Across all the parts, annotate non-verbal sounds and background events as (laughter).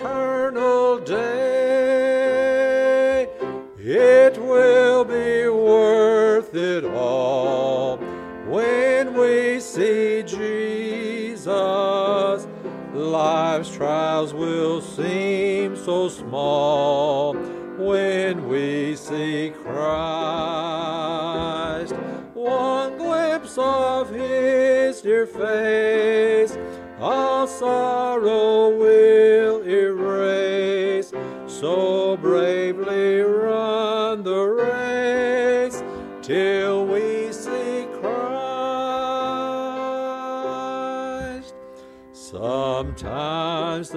eternal day. It will be worth it all when we see Jesus. Life's trials will seem so small when we see Christ. One glimpse of His dear face, all sorrow will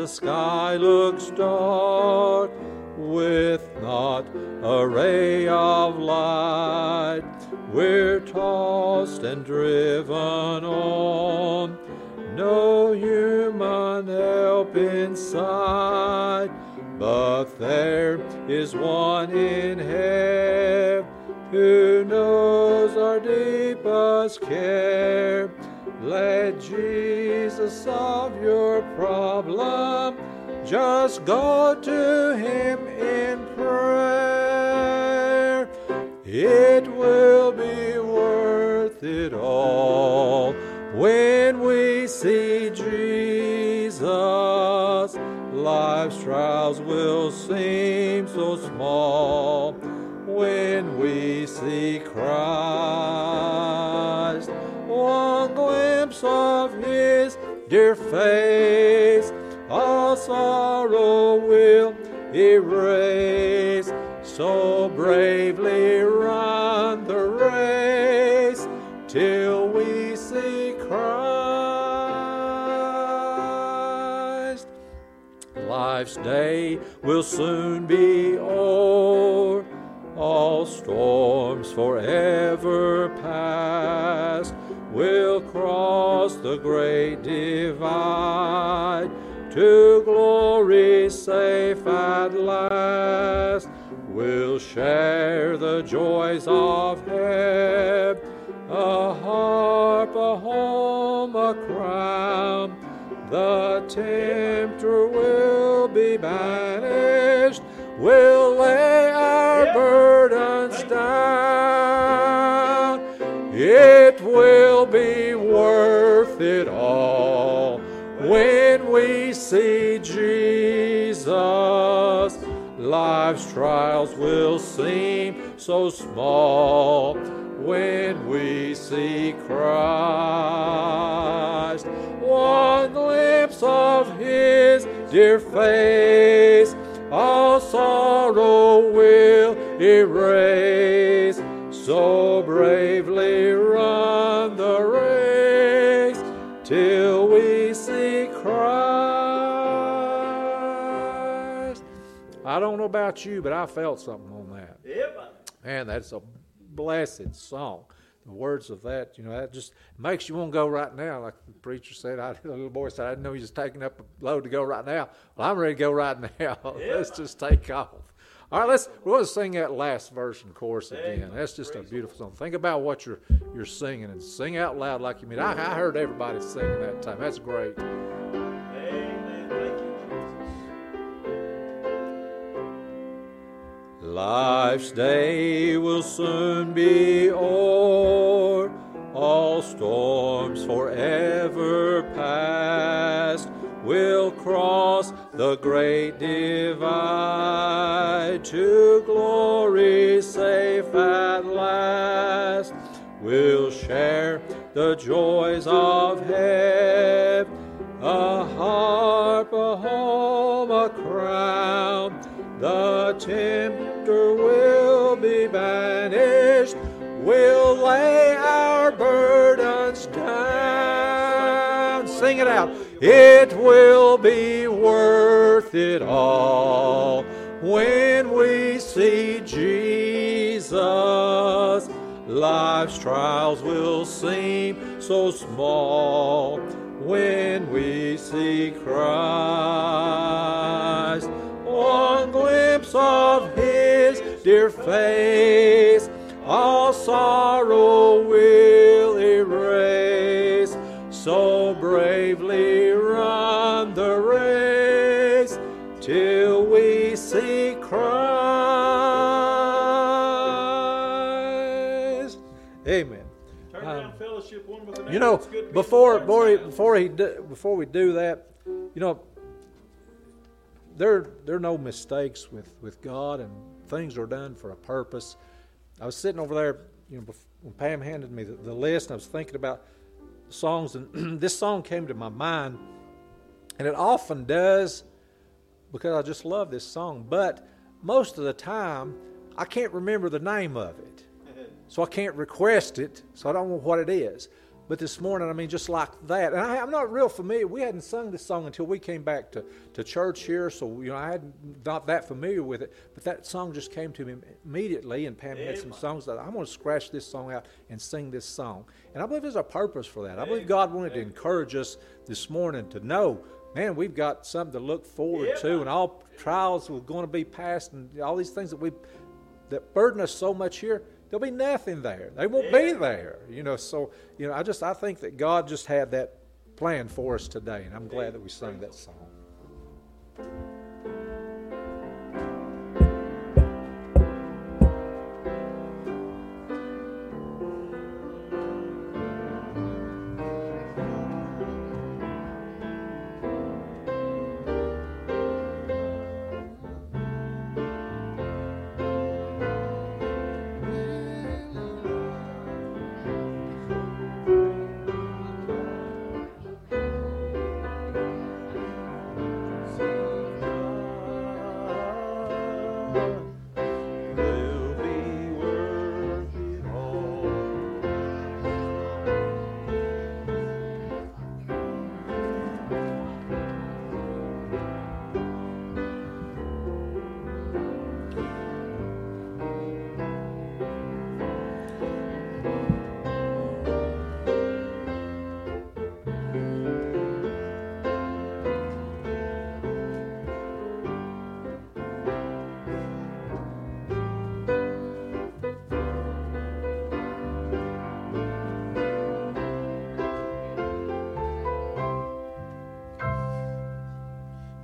the sky looks dark with not a ray of light. We're tossed and driven on, no human help in sight. But there is one in heaven who knows our deepest care. Let Jesus Just go to Him in prayer. It will be worth it all when we see Jesus. Life's trials will seem so small when we see Christ. One glimpse of His dear face, sorrow will erase. So bravely run the race till we see Christ. Life's day will soon be o'er, all storms forever past. We'll cross the great divide to glory safe at last. We'll share the joys of heaven, a harp, a home, a crown. The tempter will be banished. We'll lay our burdens down. It will be worth it all see Jesus. Life's trials will seem so small when we see Christ. One glimpse of His dear face, all sorrow will erase. So bravely about you, but I felt something on that. Man, that's a blessed song. The words of that, you know, that just makes you want to go right now. Like the preacher said, I, (laughs) the little boy said, I didn't know he was taking up a load to go right now. Well, I'm ready to go right (laughs) now. let's just take off. All right, let's we're going to sing that last verse and chorus again. That's just a beautiful song. Think about what you're you're singing and sing out loud like you mean. I, I heard everybody singing that time. That's great. Amen. Thank you, Life's day will soon be o'er, all storms forever past. We'll cross the great divide to glory safe at last. We'll share the joys of heaven, a harp, a home, a crown. The tempter will be banished. We'll lay our burdens down. Sing it out. It will be worth it all when we see Jesus. Life's trials will seem so small when we see Christ. dear face, all sorrow will erase. So bravely run the race till we see Christ. Amen. Um, you know, before before he, before he before we do that, you know, there there are no mistakes with with God and things are done for a purpose. I was sitting over there, you know, when Pam handed me the, the list, and I was thinking about songs, and (clears throat) this song came to my mind, and it often does because I just love this song. But most of the time, I can't remember the name of it. So I can't request it, so I don't know what it is. But this morning, I mean, just like that. And I, I'm not real familiar. We hadn't sung this song until we came back to, to church here, so, you know, I hadn't not that familiar with it. But that song just came to me immediately, and Pam had some songs that I'm going to scratch this song out and sing this song. And I believe there's a purpose for that. I believe God wanted to encourage us this morning to know, man, we've got something to look forward to, and all trials are going to be passed, and all these things that we that burden us so much here, there'll be nothing there. They won't be there. You know, so you know, I just I think that God just had that plan for us today, and I'm glad that we sang that song.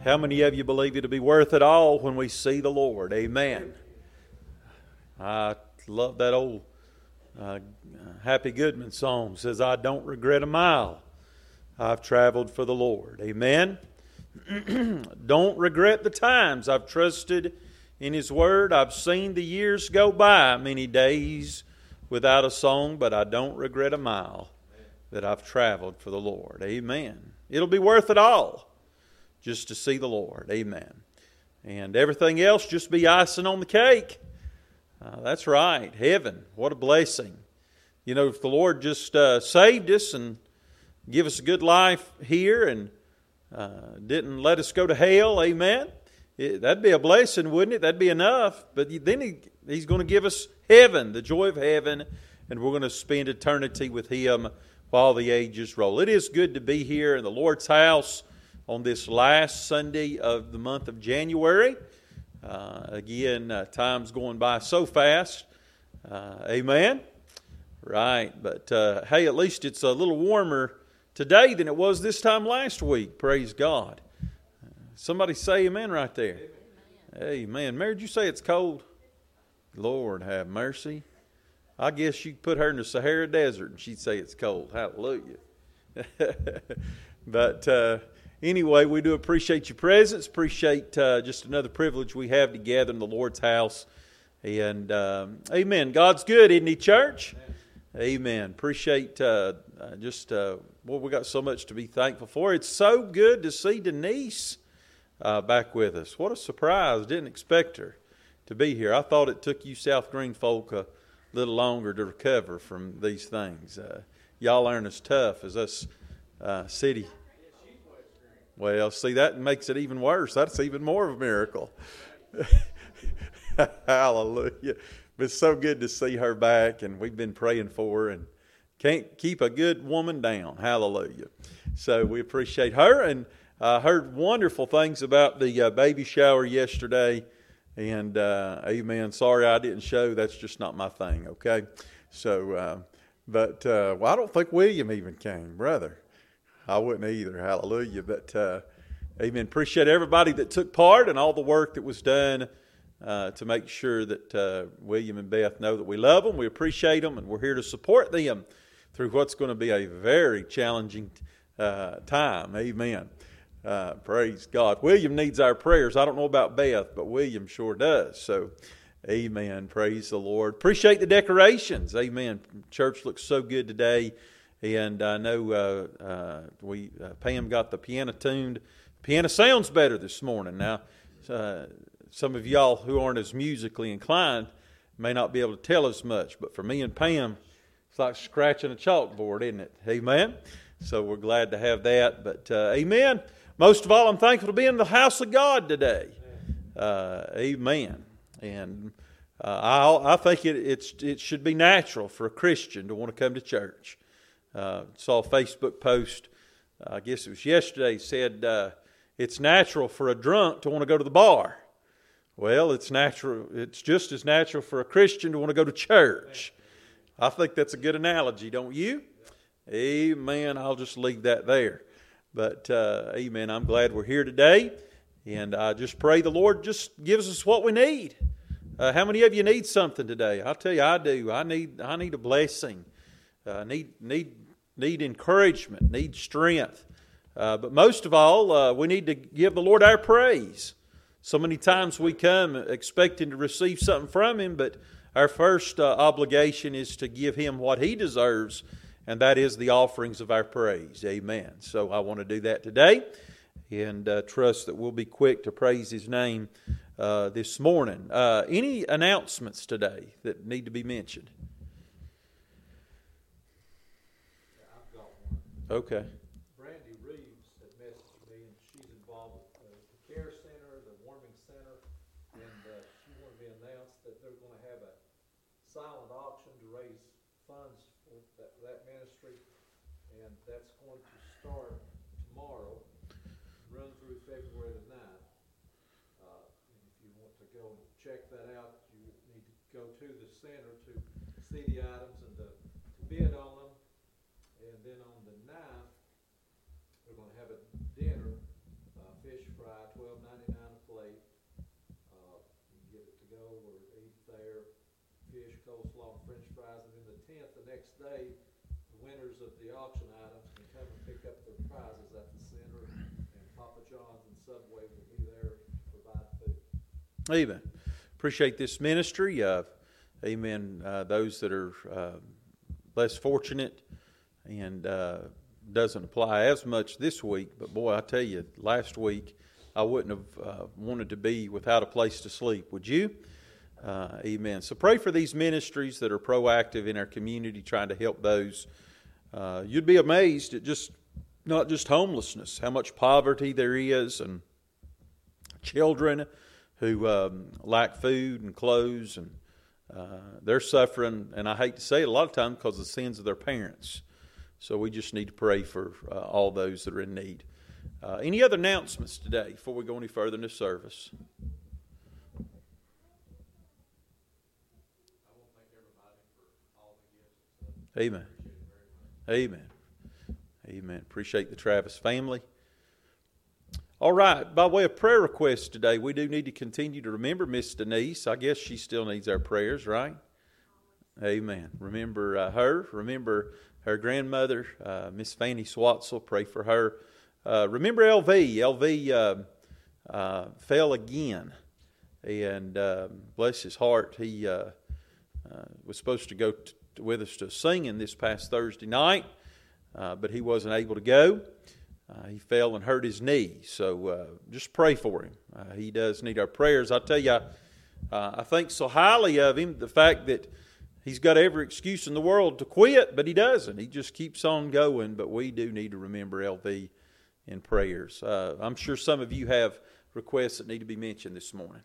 How many of you believe it'll be worth it all when we see the Lord? Amen. I love that old uh, Happy Goodman song. Says, "I don't regret a mile I've traveled for the Lord." Amen. (clears throat) don't regret the times I've trusted in His Word. I've seen the years go by, many days without a song, but I don't regret a mile that I've traveled for the Lord. Amen. It'll be worth it all just to see the Lord. Amen. And everything else just be icing on the cake. Uh, that's right. Heaven. What a blessing. You know, if the Lord just uh, saved us and give us a good life here and uh, didn't let us go to hell, amen, it, that'd be a blessing, wouldn't it? That'd be enough. But then he, He's going to give us heaven, the joy of heaven, and we're going to spend eternity with Him while the ages roll. It is good to be here in the Lord's house on this last Sunday of the month of January. Uh, again, uh, time's going by so fast. Uh, amen. Right, but uh, hey, at least it's a little warmer today than it was this time last week. Praise God. Somebody say amen right there. Amen. Mary, did you say it's cold? Lord have mercy. I guess you put her in the Sahara Desert and she'd say it's cold. Hallelujah. (laughs) but uh, anyway, we do appreciate your presence. Appreciate uh, just another privilege we have to gather in the Lord's house. And um, amen. God's good, isn't He, church? Amen. Appreciate uh, uh, just, uh, well, we got so much to be thankful for. It's so good to see Denise uh, back with us. What a surprise. Didn't expect her to be here. I thought it took you South Green folk a little longer to recover from these things. Uh, y'all aren't as tough as us uh, city. Well, see, that makes it even worse. That's even more of a miracle. (laughs) Hallelujah. It's so good to see her back, and we've been praying for her, and can't keep a good woman down. Hallelujah. So we appreciate her, and I heard wonderful things about the uh, baby shower yesterday. And uh, amen. Sorry I didn't show. That's just not my thing, okay? So, uh, but uh, well, I don't think William even came, brother. I wouldn't either. Hallelujah. But uh, amen. Appreciate everybody that took part and all the work that was done uh, to make sure that uh, William and Beth know that we love them, we appreciate them, and we're here to support them through what's going to be a very challenging uh, time. Amen. Uh, praise God. William needs our prayers. I don't know about Beth, but William sure does. So, amen. Praise the Lord. Appreciate the decorations. Amen. Church looks so good today. And I know uh, uh, we uh, Pam got the piano tuned. Piano sounds better this morning. Now, uh, some of y'all who aren't as musically inclined may not be able to tell as much, but for me and Pam, it's like scratching a chalkboard, isn't it? Amen. So we're glad to have that. But uh, amen. Most of all, I'm thankful to be in the house of God today. Amen. And uh, I, I think it, it should be natural for a Christian to want to come to church. Uh, saw a Facebook post, I guess it was yesterday, said uh, it's natural for a drunk to want to go to the bar. Well, it's natural. It's just as natural for a Christian to want to go to church. I think that's a good analogy, don't you? Amen. I'll just leave that there. But, uh, amen. I'm glad we're here today. And I just pray the Lord just gives us what we need. Uh, how many of you need something today? I'll tell you, I do. I need, I need a blessing. Uh, need, need, need encouragement. Need strength. Uh, but most of all, uh, we need to give the Lord our praise. So many times we come expecting to receive something from Him, but our first uh, obligation is to give Him what He deserves and that is the offerings of our praise. Amen. So I want to do that today and uh, trust that we'll be quick to praise His name uh, this morning. Uh, any announcements today that need to be mentioned? Okay. next day, the winners of the auction items can come and pick up their prizes at the center, and Papa John's and Subway will be there to provide food. Amen. Appreciate this ministry. Uh, amen. Uh, those that are uh, less fortunate and uh, doesn't apply as much this week, but boy, I tell you, last week I wouldn't have uh, wanted to be without a place to sleep. Would you? Uh, amen. So pray for these ministries that are proactive in our community, trying to help those. You'd be amazed at just not just homelessness, how much poverty there is, and children who um, lack food and clothes, and uh, they're suffering. And I hate to say it a lot of times because of the sins of their parents. So we just need to pray for uh, all those that are in need. Uh, any other announcements today before we go any further in the service? Amen. Amen. Amen. Appreciate the Travis family. All right, by way of prayer request today, we do need to continue to remember Miss Denise. I guess she still needs our prayers, right? Amen. Remember uh, her. Remember her grandmother, uh, Miss Fanny Swatzel. Pray for her. Uh, remember LV. LV um, uh, fell again, and um, bless his heart, he uh, uh, was supposed to go t- with us to singing this past Thursday night, but he wasn't able to go. Uh, he fell and hurt his knee, so uh, just pray for him. Uh, he does need our prayers. I tell you, I, uh, I think so highly of him. The fact that he's got every excuse in the world to quit, but he doesn't. He just keeps on going. But we do need to remember LV in prayers. Uh, I'm sure some of you have requests that need to be mentioned this morning.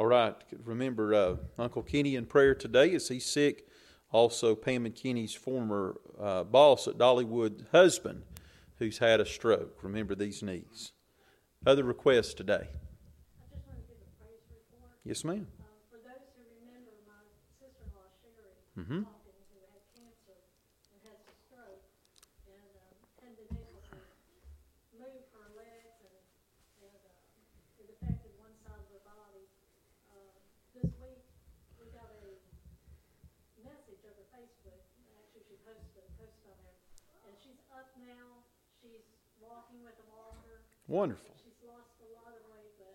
All right. Remember uh, Uncle Kenny in prayer today as he's sick. Also, Pam and Kenny's former uh, boss at Dollywood husband who's had a stroke. Remember these needs. Other requests today? I just want to give a praise report. Yes, ma'am. Uh, for those who remember Mm-hmm. talking who had cancer and has a stroke and um, hadn't been able to move her legs and, and uh, it affected one side of her body. Um, this week, we got a message over Facebook, actually she posted a post on there, and she's up now, she's walking with a walker, Wonderful. she's lost a lot of weight, but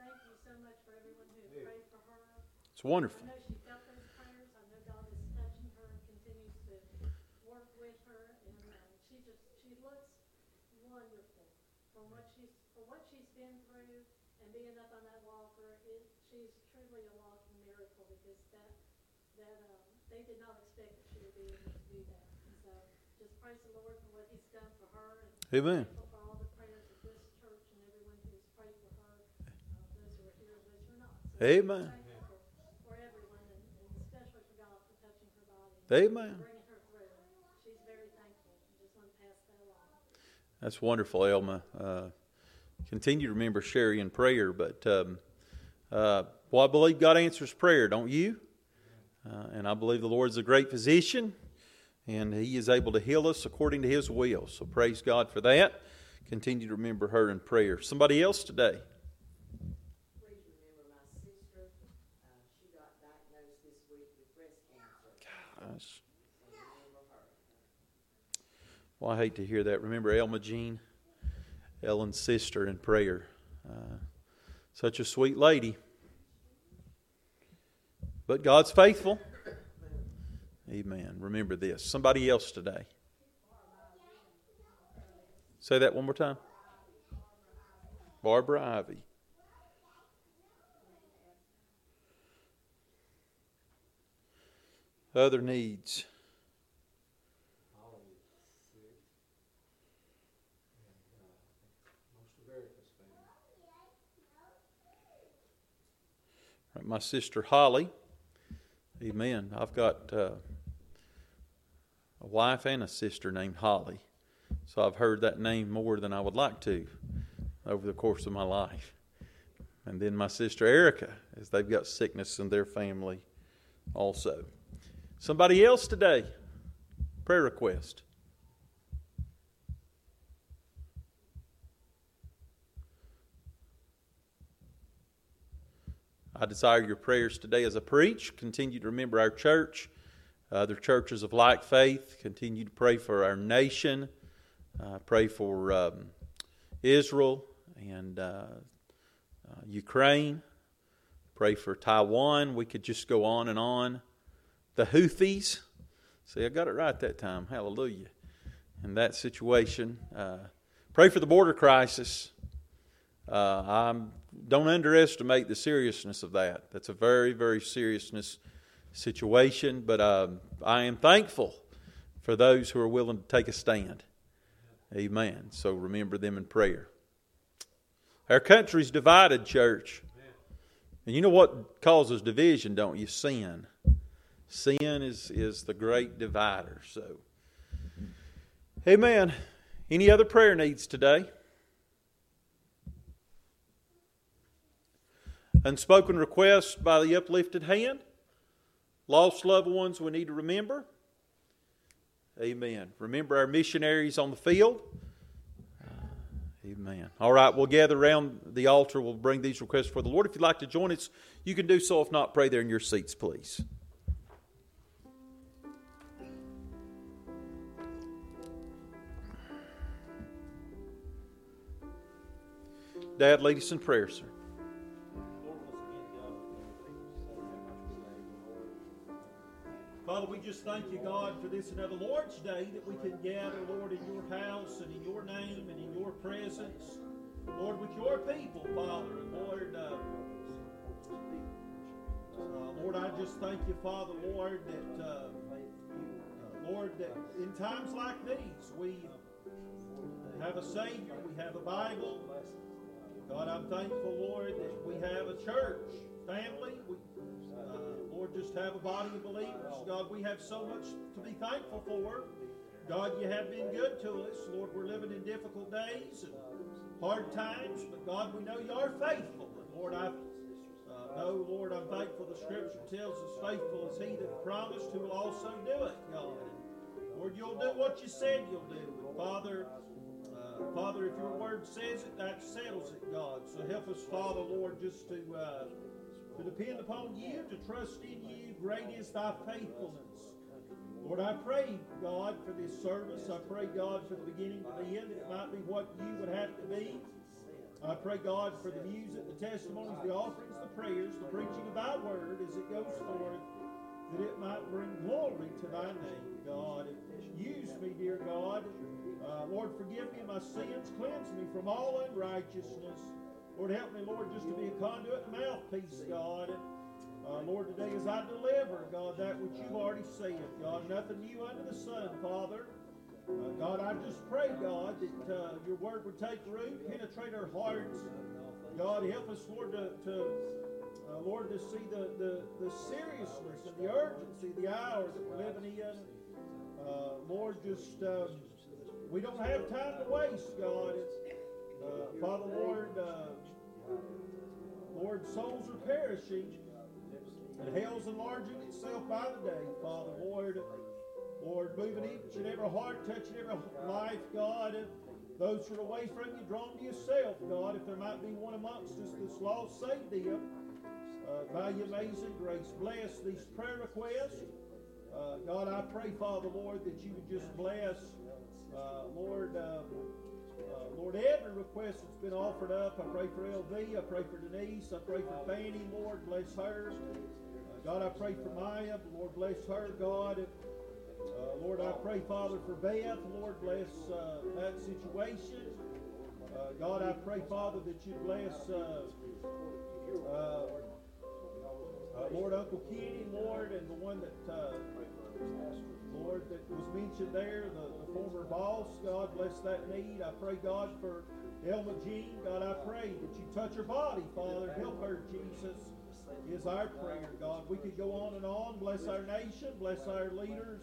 thank you so much for everyone who has prayed for her. It's wonderful. I know she felt those prayers. I know God is touching her and continues to work with her, and um, she just she looks wonderful from what she's for what she's been through and being up on that walker. It, she's truly a walking miracle because that that um, they did not expect that she would be able to do that. And so just praise the Lord for what He's done for her and Amen. thankful for all the prayers of this church and everyone who's prayed for her, those who are here and those who are not. So Amen. thankful for, for everyone and, and especially for God for touching her body. Amen. Bringing her through. She's very thankful. Just want to pass that along. That's wonderful, Elma. Uh, continue to remember Sherry in prayer, but um, uh, well, I believe God answers prayer, don't you? Uh, and I believe the Lord's a great physician, and He is able to heal us according to His will. So praise God for that. Continue to remember her in prayer. Somebody else today. Please remember my sister, she got diagnosed with breast. Gosh. Well, I hate to hear that. Remember Elma Jean, Ellen's sister in prayer. Uh, such a sweet lady. But God's faithful. Amen. Remember this. Somebody else today. Say that one more time. Barbara Ivy. Other needs. My sister Holly. Amen. I've got uh, a wife and a sister named Holly. So I've heard that name more than I would like to over the course of my life. And then my sister Erica, as they've got sickness in their family also. Somebody else today? Prayer request. I desire your prayers today as I preach. Continue to remember our church, other churches of like faith. Continue to pray for our nation. Uh, pray for um, Israel and uh, uh, Ukraine. Pray for Taiwan. We could just go on and on. The Houthis. See, I got it right that time. Hallelujah. In that situation, uh, pray for the border crisis. Uh, I don't underestimate the seriousness of that. That's a very, very seriousness situation. But um, I am thankful for those who are willing to take a stand. Amen. So remember them in prayer. Our country's divided, church. And you know what causes division, don't you? Sin. Sin is, is the great divider. So, amen. Any other prayer needs today? Unspoken requests by the uplifted hand. Lost loved ones we need to remember. Amen. Remember our missionaries on the field. Amen. All right, we'll gather around the altar. We'll bring these requests for the Lord. If you'd like to join us, you can do so. If not, pray there in your seats, please. Dad, lead us in prayer, sir. Thank you, God, for this another Lord's Day that we can gather, Lord, in your house and in your name and in your presence. Lord, with your people, Father. And Lord, uh, uh, Lord, I just thank you, Father, Lord, that, uh, uh, Lord, that in times like these, we have a Savior, we have a Bible. God, I'm thankful, Lord, that we have a church family. We, uh, just have a body of believers. God, we have so much to be thankful for. God, you have been good to us. Lord, we're living in difficult days and hard times, but God, we know you are faithful. And Lord, I uh, No, Lord, I'm thankful the scripture tells us faithful is he that promised who will also do it, God. And Lord, you'll do what you said you'll do. And Father, uh, Father, if your word says it, that settles it, God. So help us, Father, Lord, just to uh, to depend upon you, to trust in you. Great is thy faithfulness. Lord, I pray, God, for this service. I pray, God, for the beginning to the end, that it might be what you would have to be. I pray, God, for the music, the testimonies, the offerings, the prayers, the preaching of thy word as it goes forth, that it might bring glory to thy name, God. Use me, dear God. Uh, Lord, forgive me my sins. Cleanse me from all unrighteousness. Lord, help me, Lord, just to be a conduit and mouthpiece, God. Uh, Lord, today as I deliver, God, that which you've already said, God, nothing new under the sun, Father. Uh, God, I just pray, God, that uh, your word would take root, penetrate our hearts. God, help us, Lord, to, to uh, Lord, to see the, the, the seriousness and the urgency, the hour that we're living in. Uh, Lord, just um, we don't have time to waste, God. Uh, Father, Lord, Lord, souls are perishing, and hell's enlarging itself by the day, Father, Lord. Lord, moving each and every heart, touching every life, God. Those who are away from you, drawn to yourself, God. If there might be one amongst us that's lost, save them. Uh, by your amazing grace, bless these prayer requests. Uh, God, I pray, Father, Lord, that you would just bless, uh, Lord, um, Lord, every request that's been offered up. I pray for LV. I pray for Denise. I pray for Fanny, Lord, bless her. Uh, God, I pray for Maya. Lord, bless her, God. Uh, Lord, I pray, Father, for Beth. Lord, bless uh, that situation. Uh, God, I pray, Father, that you bless, uh, Lord, Uncle Kenny, Lord, and the one that, Lord, that was mentioned there, the, the former boss. God, bless that need. I pray, God, for Elma Jean. God, I pray that you touch her body, Father. Help her, Jesus is our prayer, God. We could go on and on. Bless our nation. Bless our leaders.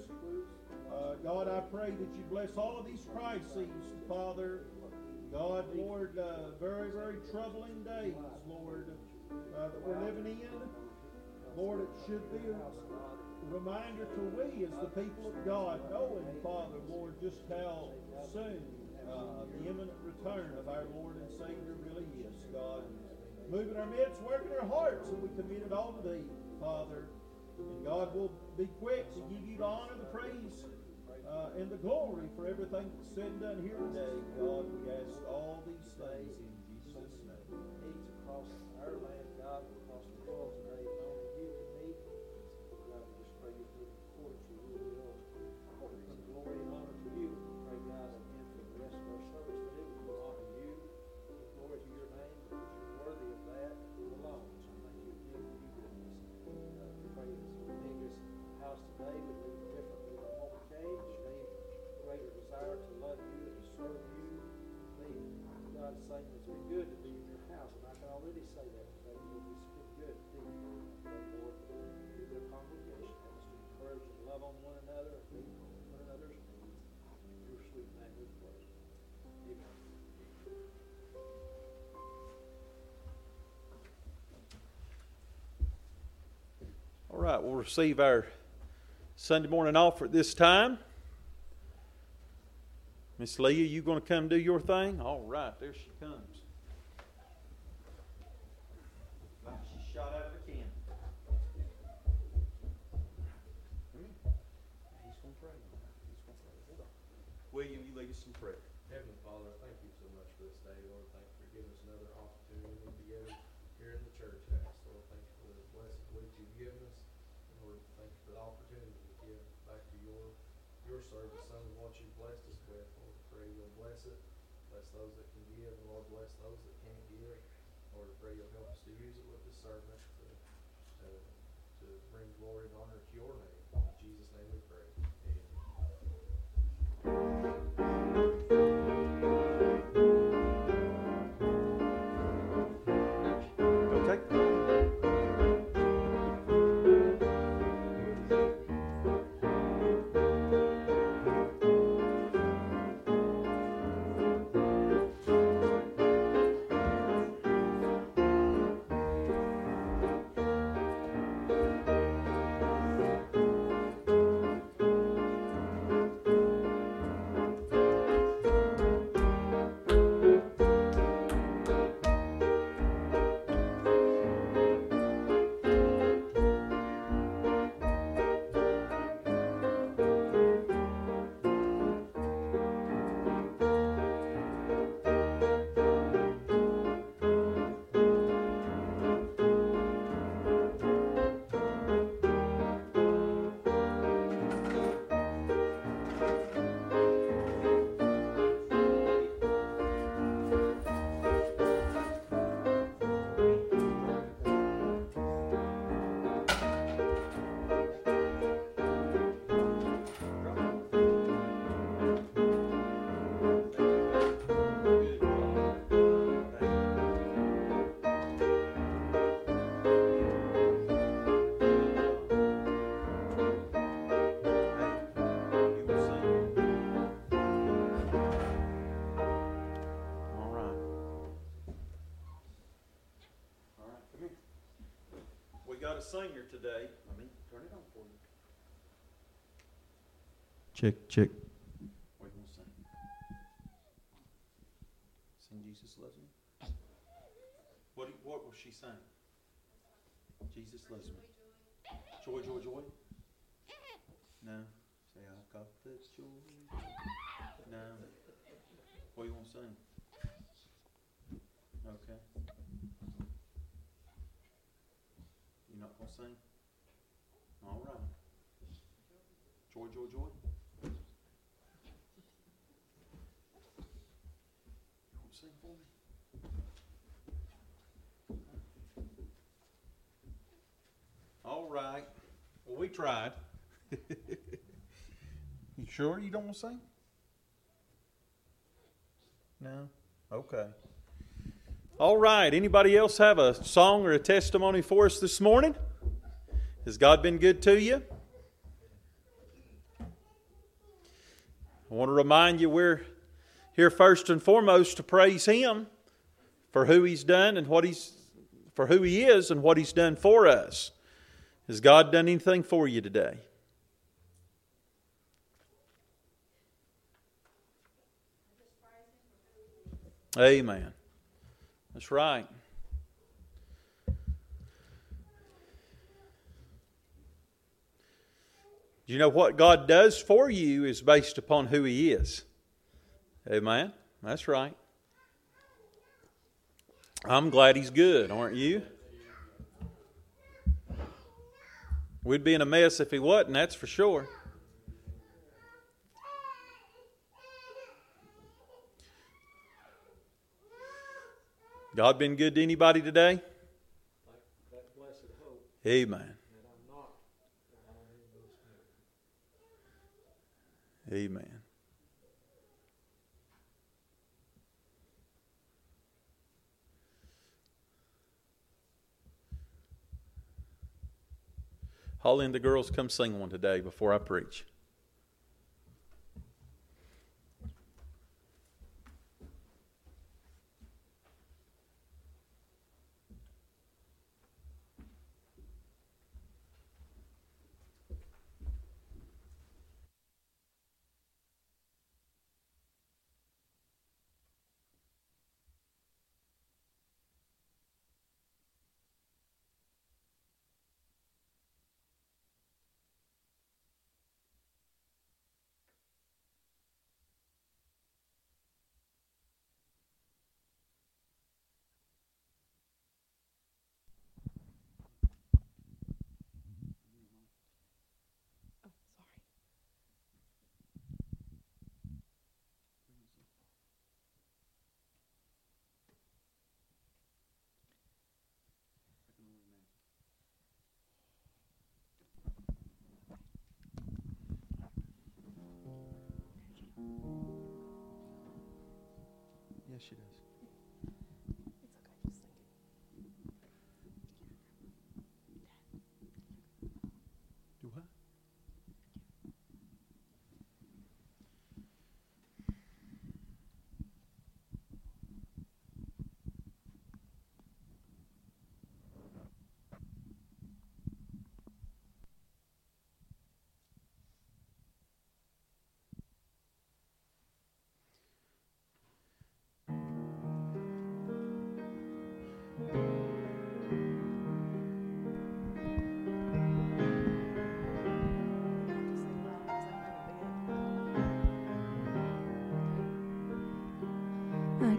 Uh, God, I pray that you bless all of these crises, Father. God, Lord, uh, very, very troubling days, Lord, uh, that we're living in. Lord, it should be reminder to we as the people of God, knowing, Father, Lord, just how soon uh, the imminent return of our Lord and Savior really is, God move in our midst, work in our hearts, and we commit it all to Thee, Father. And God will be quick to give you the honor, the praise, uh, and the glory for everything that's said and done here today. God, we ask right, we'll receive our Sunday morning offer at this time. Miss Leah, you going to come do your thing? All right, there she comes. Like she shot out of a cannon. Come here. He's going to pray. He's going to pray. Hold on. William, you lead us in prayer. Heavenly Father, thank you so much for this day, Lord. Thank you for giving us another opportunity to be together here in the church house. Lord, thank you for the blessed week you've given us. And Lord, thank you for the opportunity to give back to your your service, some of what you've blessed us with. Lord, pray you'll bless it. Bless those that can give, and Lord, bless those that can't give. Lord, pray you'll help us to use it with discernment to, to, to bring glory and honor a singer today. Let me turn it on for you. Check, check. What do you want to sing? Sing Jesus Loves Me? What, do- what will she saying? Jesus Loves Me. Joy, joy, joy? No. Say, I've got the joy. No. What do you want to sing? Okay. You're not to sing? All right. Joy, joy, joy. You want to sing for me? All right. Well, we tried. (laughs) you sure you don't want to sing? No? Okay. All right. Anybody else have a song or a testimony for us this morning? Has God been good to you? I want to remind you we're here first and foremost to praise Him for who He's done and what He's for who He is and what He's done for us. Has God done anything for you today? Amen. That's right. You know what God does for you is based upon who He is. Amen. That's right. I'm glad He's good, aren't you? We'd be in a mess if He wasn't, that's for sure. God been good to anybody today? Amen. Amen. Holly and the girls come sing one today before I preach.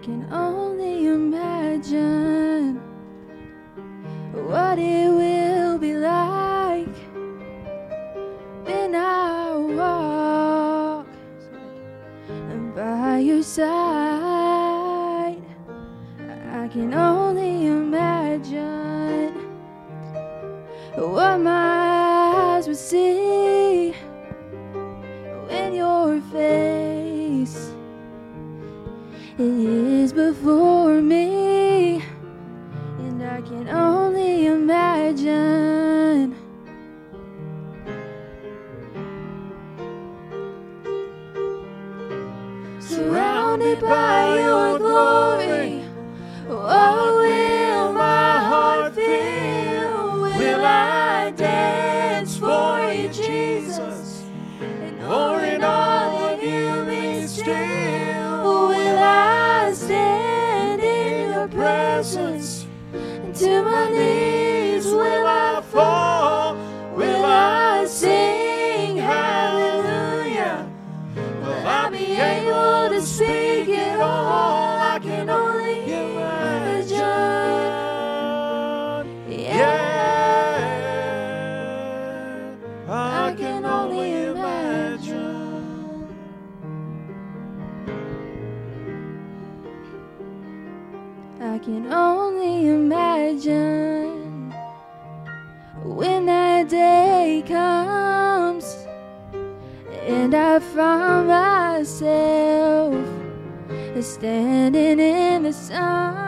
Can only imagine what it will be like when I walk by your side. I can only imagine what my eyes would see standing in the sun.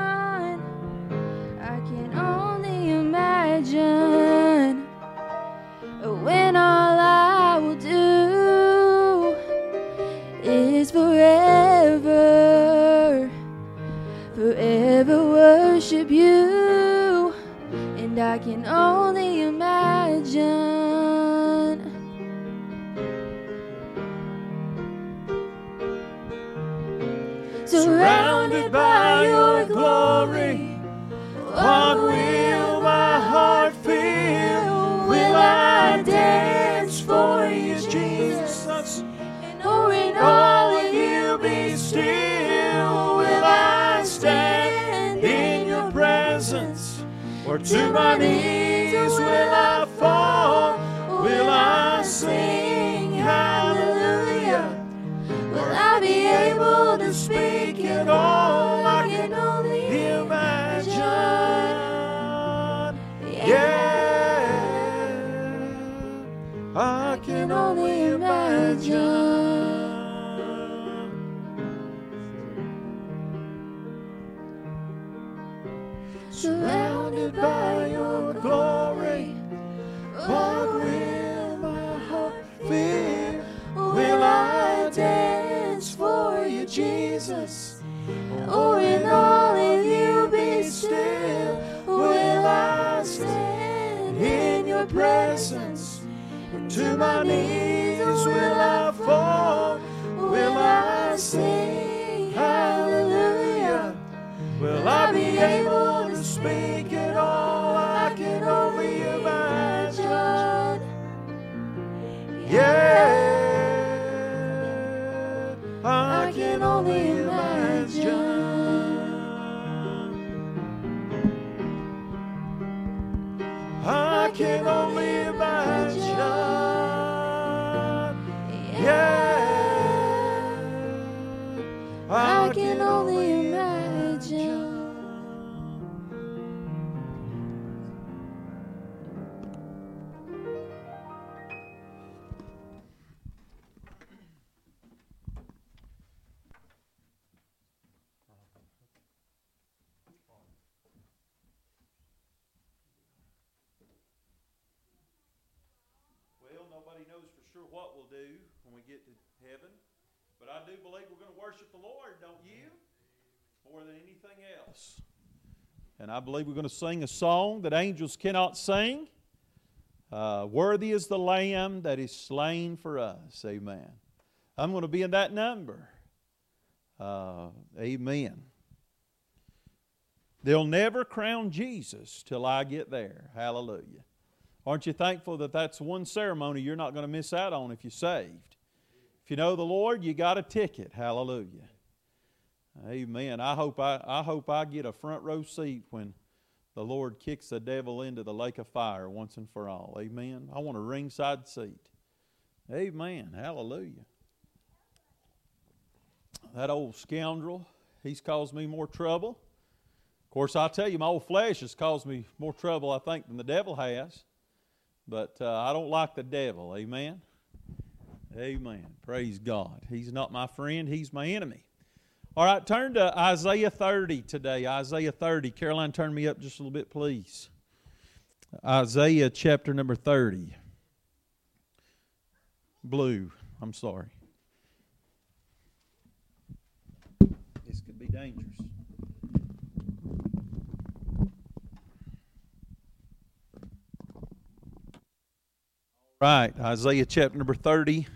What we'll do when we get to heaven, but I do believe we're going to worship the Lord, don't you? More than anything else. And I believe we're going to sing a song that angels cannot sing. Uh, Worthy is the Lamb that is slain for us. Amen. I'm going to be in that number. Uh, amen. They'll never crown Jesus till I get there. Hallelujah. Aren't you thankful that that's one ceremony you're not going to miss out on if you're saved? If you know the Lord, you got a ticket. Hallelujah. Amen. I hope I, I hope I get a front row seat when the Lord kicks the devil into the lake of fire once and for all. Amen. I want a ringside seat. Amen. Hallelujah. That old scoundrel, he's caused me more trouble. Of course, I tell you, my old flesh has caused me more trouble, I think, than the devil has. But uh, I don't like the devil. Amen. Amen. Praise God. He's not my friend, he's my enemy. All right, turn to Isaiah 30 today. Isaiah 30. Caroline, turn me up just a little bit, please. Isaiah chapter number 30. Blue. I'm sorry. This could be dangerous. Right, Isaiah chapter number 30.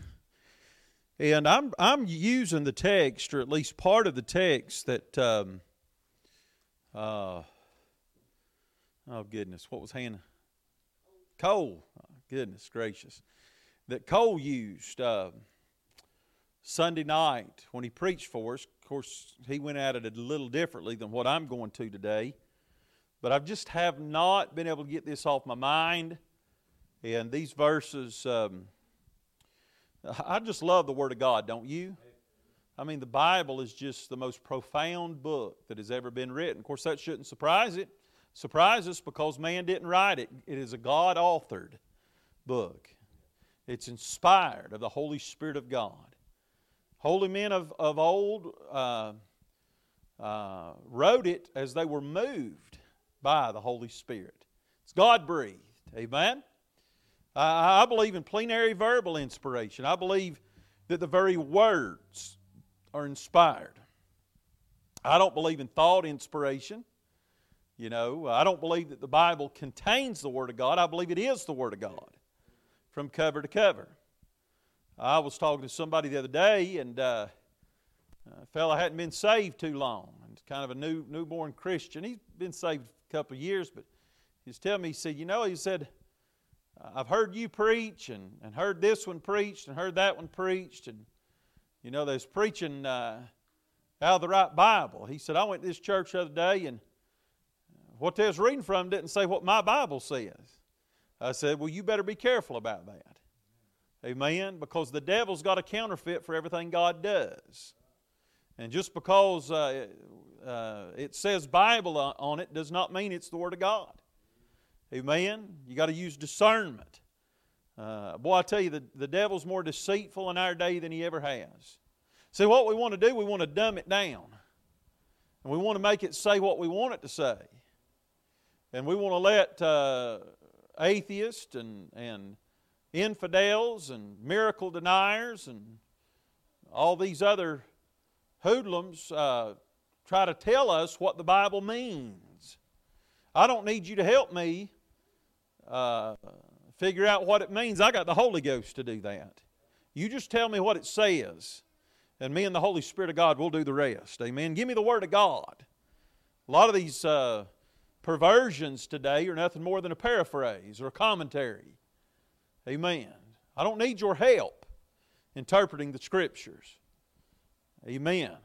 And I'm I'm using the text, or at least part of the text that. Um, uh, oh goodness, what was Hannah? Cole. Oh, goodness gracious, that Cole used uh, Sunday night when he preached for us. Of course, he went at it a little differently than what I'm going to today. But I just have not been able to get this off my mind. And these verses. Um, I just love the Word of God, don't you? I mean, the Bible is just the most profound book that has ever been written. Of course, that shouldn't surprise it. Surprise us because man didn't write it. It is a God authored book. It's inspired of the Holy Spirit of God. Holy men of, of old uh, uh, wrote it as they were moved by the Holy Spirit. It's God breathed. Amen? I, I believe in plenary verbal inspiration. I believe that the very words are inspired. I don't believe in thought inspiration. You know, I don't believe that the Bible contains the Word of God. I believe it is the Word of God from cover to cover. I was talking to somebody the other day, and uh, a fellow hadn't been saved too long. He's kind of a new newborn Christian. He's been saved a couple of years, but he's telling me, he said, You know, he said, I've heard you preach and, and heard this one preached and heard that one preached. And, you know, there's preaching uh, out of the right Bible. He said, I went to this church the other day and what they was reading from didn't say what my Bible says. I said, Well, you better be careful about that. Amen? Because the devil's got a counterfeit for everything God does. And just because uh, uh, it says Bible on it does not mean it's the Word of God. Amen? You got to use discernment. Uh, boy, I tell you, the, the devil's more deceitful in our day than he ever has. See, what we want to do, we want to dumb it down. And we want to make it say what we want it to say. And we want to let uh, atheists and, and infidels and miracle deniers and all these other hoodlums uh, try to tell us what the Bible means. I don't need you to help me uh, figure out what it means. I got the Holy Ghost to do that. You just tell me what it says, and me and the Holy Spirit of God will do the rest. Amen. Give me the Word of God. A lot of these uh, perversions today are nothing more than a paraphrase or a commentary. Amen. I don't need your help interpreting the Scriptures. Amen.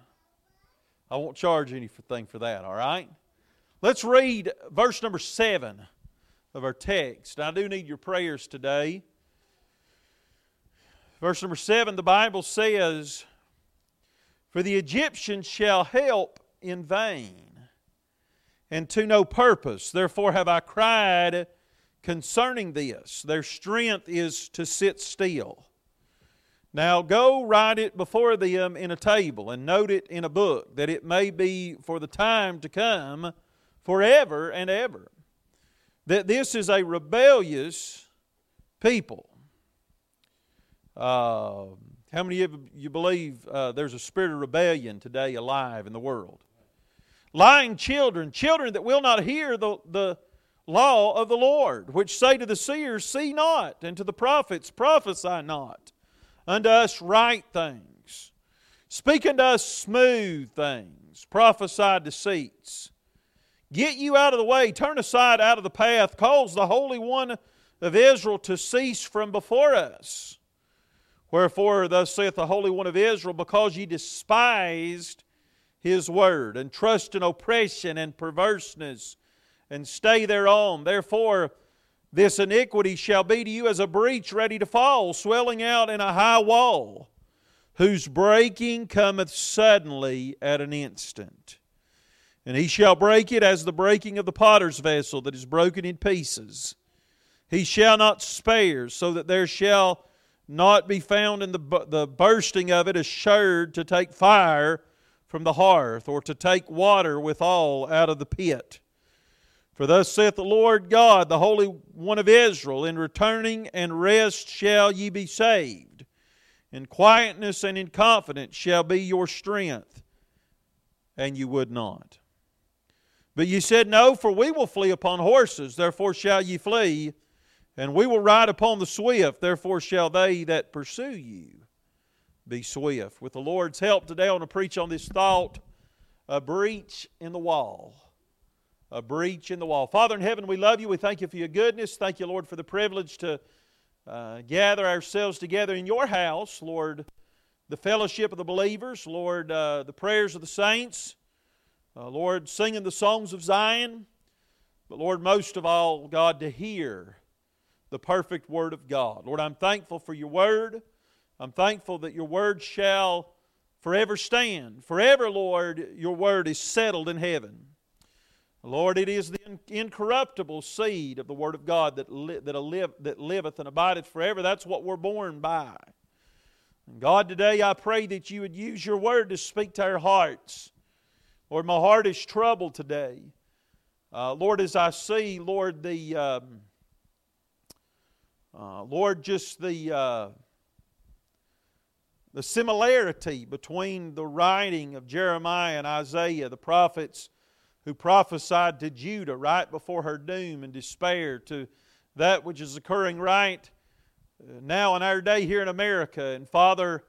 I won't charge anything for that, all right? Let's read verse number 7 of our text. I do need your prayers today. Verse number 7, the Bible says, For the Egyptians shall help in vain, and to no purpose. Therefore have I cried concerning this. Their strength is to sit still. Now go write it before them in a table, and note it in a book, that it may be for the time to come forever and ever that this is a rebellious people. Uh, how many of you believe uh, there's a spirit of rebellion today alive in the world? Lying children, children that will not hear the, the law of the Lord, which say to the seers, See not, and to the prophets, prophesy not. Unto us right things. Speak unto us smooth things. Prophesy deceits Get you out of the way, turn aside out of the path, cause the Holy One of Israel to cease from before us. Wherefore, thus saith the Holy One of Israel, because ye despised his word, and trust in oppression and perverseness, and stay thereon. Therefore, this iniquity shall be to you as a breach ready to fall, swelling out in a high wall, whose breaking cometh suddenly at an instant. And he shall break it as the breaking of the potter's vessel that is broken in pieces. He shall not spare, so that there shall not be found in the, the bursting of it assured to take fire from the hearth, or to take water withal out of the pit. For thus saith the Lord God, the Holy One of Israel, In returning and rest shall ye be saved. In quietness and in confidence shall be your strength, and you would not. But ye said, No, for we will flee upon horses, therefore shall ye flee, and we will ride upon the swift, therefore shall they that pursue you be swift. With the Lord's help today, I want to preach on this thought a breach in the wall. A breach in the wall. Father in heaven, we love you. We thank you for your goodness. Thank you, Lord, for the privilege to uh, gather ourselves together in your house, Lord, the fellowship of the believers, Lord, uh, the prayers of the saints, uh, Lord, singing the songs of Zion, but Lord, most of all, God, to hear the perfect Word of God. Lord, I'm thankful for your Word. I'm thankful that your Word shall forever stand. Forever, Lord, your Word is settled in heaven. Lord, it is the incorruptible seed of the Word of God that, li- that, that liveth and abideth forever. That's what we're born by. And God, today I pray that you would use your Word to speak to our hearts. Lord, my heart is troubled today. Uh, Lord, as I see, Lord, the um, uh, Lord, just the uh, the similarity between the writing of Jeremiah and Isaiah, the prophets who prophesied to Judah right before her doom and despair, to that which is occurring right uh, now in our day here in America. And Father,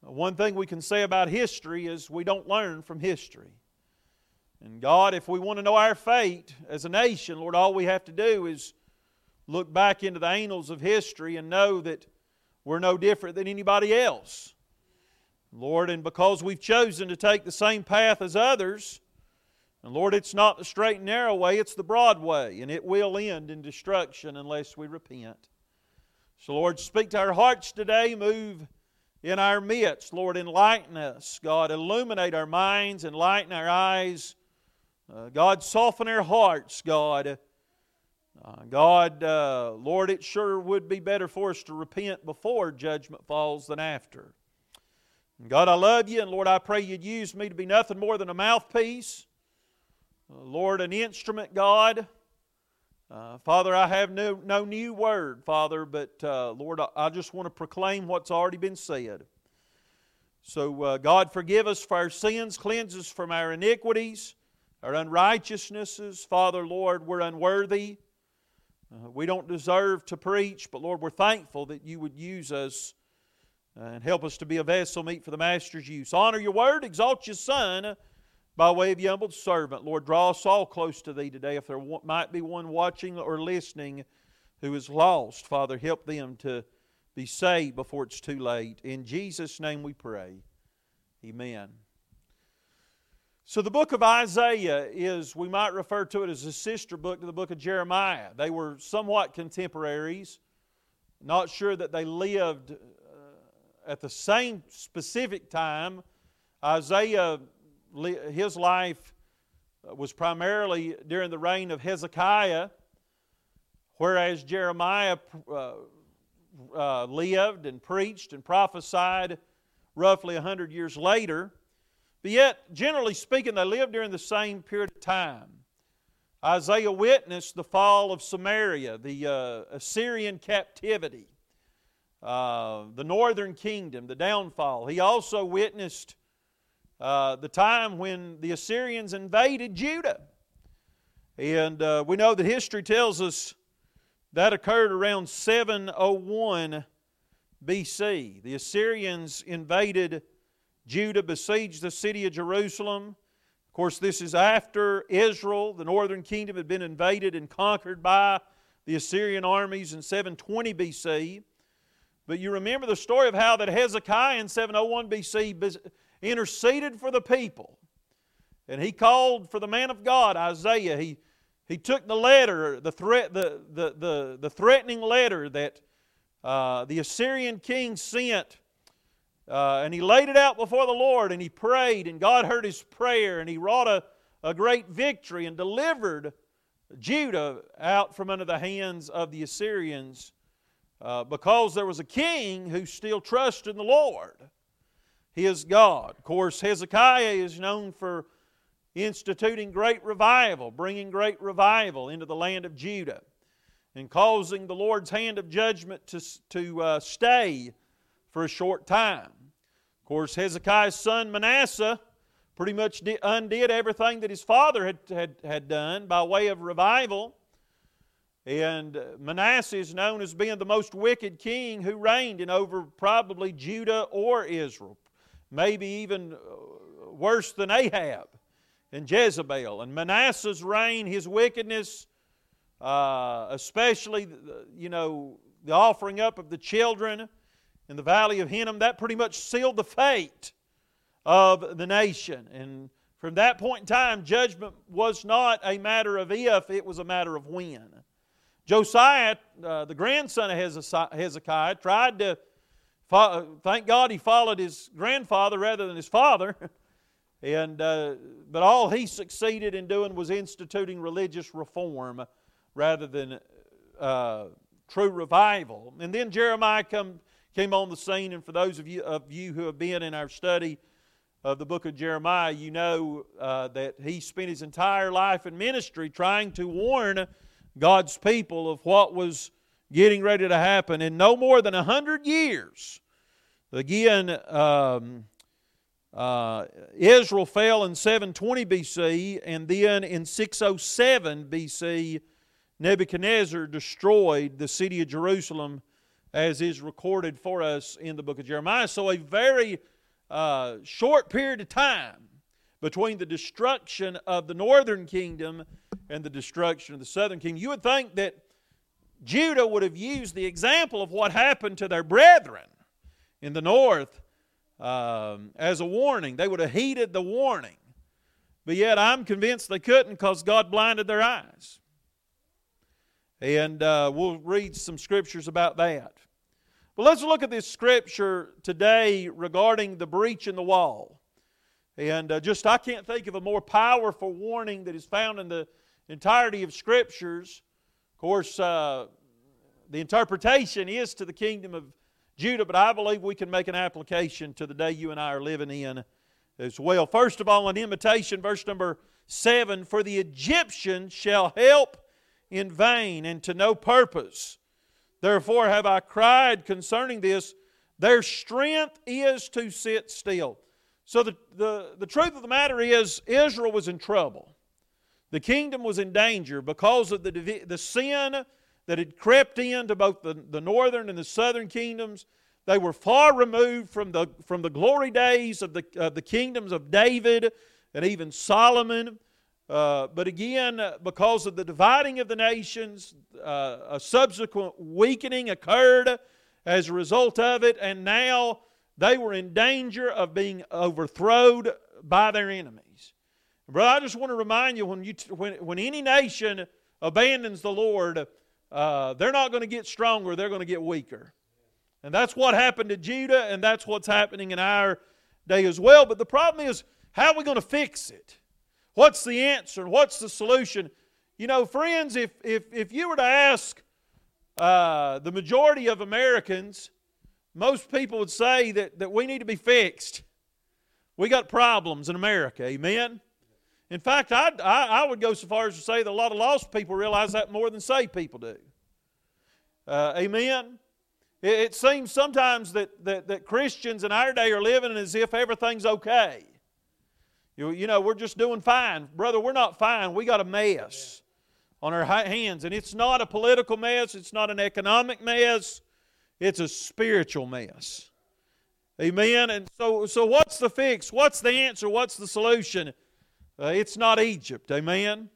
one thing we can say about history is we don't learn from history. And God, if we want to know our fate as a nation, Lord, all we have to do is look back into the annals of history and know that we're no different than anybody else. Lord, and because we've chosen to take the same path as others, and Lord, it's not the straight and narrow way, it's the broad way, and it will end in destruction unless we repent. So, Lord, speak to our hearts today, move in our midst. Lord, enlighten us. God, illuminate our minds, enlighten our eyes. Uh, God, soften our hearts, God. Uh, God, uh, Lord, it sure would be better for us to repent before judgment falls than after. God, I love you, and Lord, I pray you'd use me to be nothing more than a mouthpiece. Uh, Lord, an instrument, God. Uh, Father, I have no, no new word, Father, but uh, Lord, I, I, just want to proclaim what's already been said. So, uh, God, forgive us for our sins, cleanse us from our iniquities, our unrighteousnesses. Father, Lord, we're unworthy. Uh, we don't deserve to preach, but Lord, we're thankful that you would use us uh, and help us to be a vessel meet for the Master's use. Honor your word, exalt your Son by way of your humble servant. Lord, draw us all close to thee today. If there might be one watching or listening who is lost, Father, help them to be saved before it's too late. In Jesus' name we pray. Amen. So, the book of Isaiah is, we might refer to it as a sister book to the book of Jeremiah. They were somewhat contemporaries. Not sure that they lived uh, at the same specific time. Isaiah, his life was primarily during the reign of Hezekiah, whereas Jeremiah uh, uh, lived and preached and prophesied roughly 100 years later. But yet, generally speaking, they lived during the same period of time. Isaiah witnessed the fall of Samaria, the uh, Assyrian captivity, uh, the northern kingdom, the downfall. He also witnessed uh, the time when the Assyrians invaded Judah. And uh, we know that history tells us that occurred around 701 BC. The Assyrians invaded Judah besieged the city of Jerusalem. Of course, this is after Israel, the northern kingdom, had been invaded and conquered by the Assyrian armies in 720 BC. But you remember the story of how that Hezekiah in 701 BC interceded for the people. And he called for the man of God, Isaiah. He, he took the letter, the, threat, the, the, the, the threatening letter that uh, the Assyrian king sent uh, and he laid it out before the Lord and he prayed, and God heard his prayer, and he wrought a, a great victory and delivered Judah out from under the hands of the Assyrians uh, because there was a king who still trusted in the Lord, his God. Of course, Hezekiah is known for instituting great revival, bringing great revival into the land of Judah, and causing the Lord's hand of judgment to, to uh, stay for a short time course, Hezekiah's son Manasseh pretty much undid everything that his father had, had, had done by way of revival. And uh, Manasseh is known as being the most wicked king who reigned in over probably Judah or Israel, maybe even uh, worse than Ahab and Jezebel. And Manasseh's reign, his wickedness, uh, especially, you know, the offering up of the children in the valley of Hinnom, that pretty much sealed the fate of the nation. And from that point in time, judgment was not a matter of if, it was a matter of when. Josiah, uh, the grandson of Hezekiah, tried to, fo- thank God he followed his grandfather rather than his father. (laughs) And, uh, but all he succeeded in doing was instituting religious reform rather than uh, true revival. And then Jeremiah come, came on the scene, and for those of you, of you who have been in our study of the book of Jeremiah, you know uh, that he spent his entire life in ministry trying to warn God's people of what was getting ready to happen. In no more than a hundred years, again, um, uh, Israel fell in 720 BC, and then in 607 BC, Nebuchadnezzar destroyed the city of Jerusalem, as is recorded for us in the book of Jeremiah. So, a very uh, short period of time between the destruction of the northern kingdom and the destruction of the southern kingdom. You would think that Judah would have used the example of what happened to their brethren in the north um, as a warning. They would have heeded the warning. But yet, I'm convinced they couldn't because God blinded their eyes. And uh, we'll read some scriptures about that. But let's look at this scripture today regarding the breach in the wall. And uh, just, I can't think of a more powerful warning that is found in the entirety of scriptures. Of course, uh, the interpretation is to the kingdom of Judah, but I believe we can make an application to the day you and I are living in as well. First of all, an imitation, verse number 7 For the Egyptians shall help in vain and to no purpose. Therefore have I cried concerning this, their strength is to sit still. So the, the, the truth of the matter is, Israel was in trouble. The kingdom was in danger because of the, the sin that had crept into both the, the northern and the southern kingdoms. They were far removed from the, from the glory days of the, of the kingdoms of David and even Solomon. Uh, but again, uh, because of the dividing of the nations, uh, a subsequent weakening occurred as a result of it, and now they were in danger of being overthrown by their enemies. Brother, I just want to remind you when, you t- when, when any nation abandons the Lord, uh, they're not going to get stronger, they're going to get weaker. And that's what happened to Judah, and that's what's happening in our day as well. But the problem is, how are we going to fix it? What's the answer? What's the solution? You know, friends, if, if, if you were to ask uh, the majority of Americans, most people would say that, that we need to be fixed. We got problems in America, amen? In fact, I, I, I would go so far as to say that a lot of lost people realize that more than saved people do. Uh, amen? It, it seems sometimes that, that, that Christians in our day are living as if everything's okay. You, you know, we're just doing fine. Brother, we're not fine. We got a mess on our hands. And it's not a political mess, it's not an economic mess, it's a spiritual mess. Amen. And so, so what's the fix? What's the answer? What's the solution? Uh, it's not Egypt. Amen.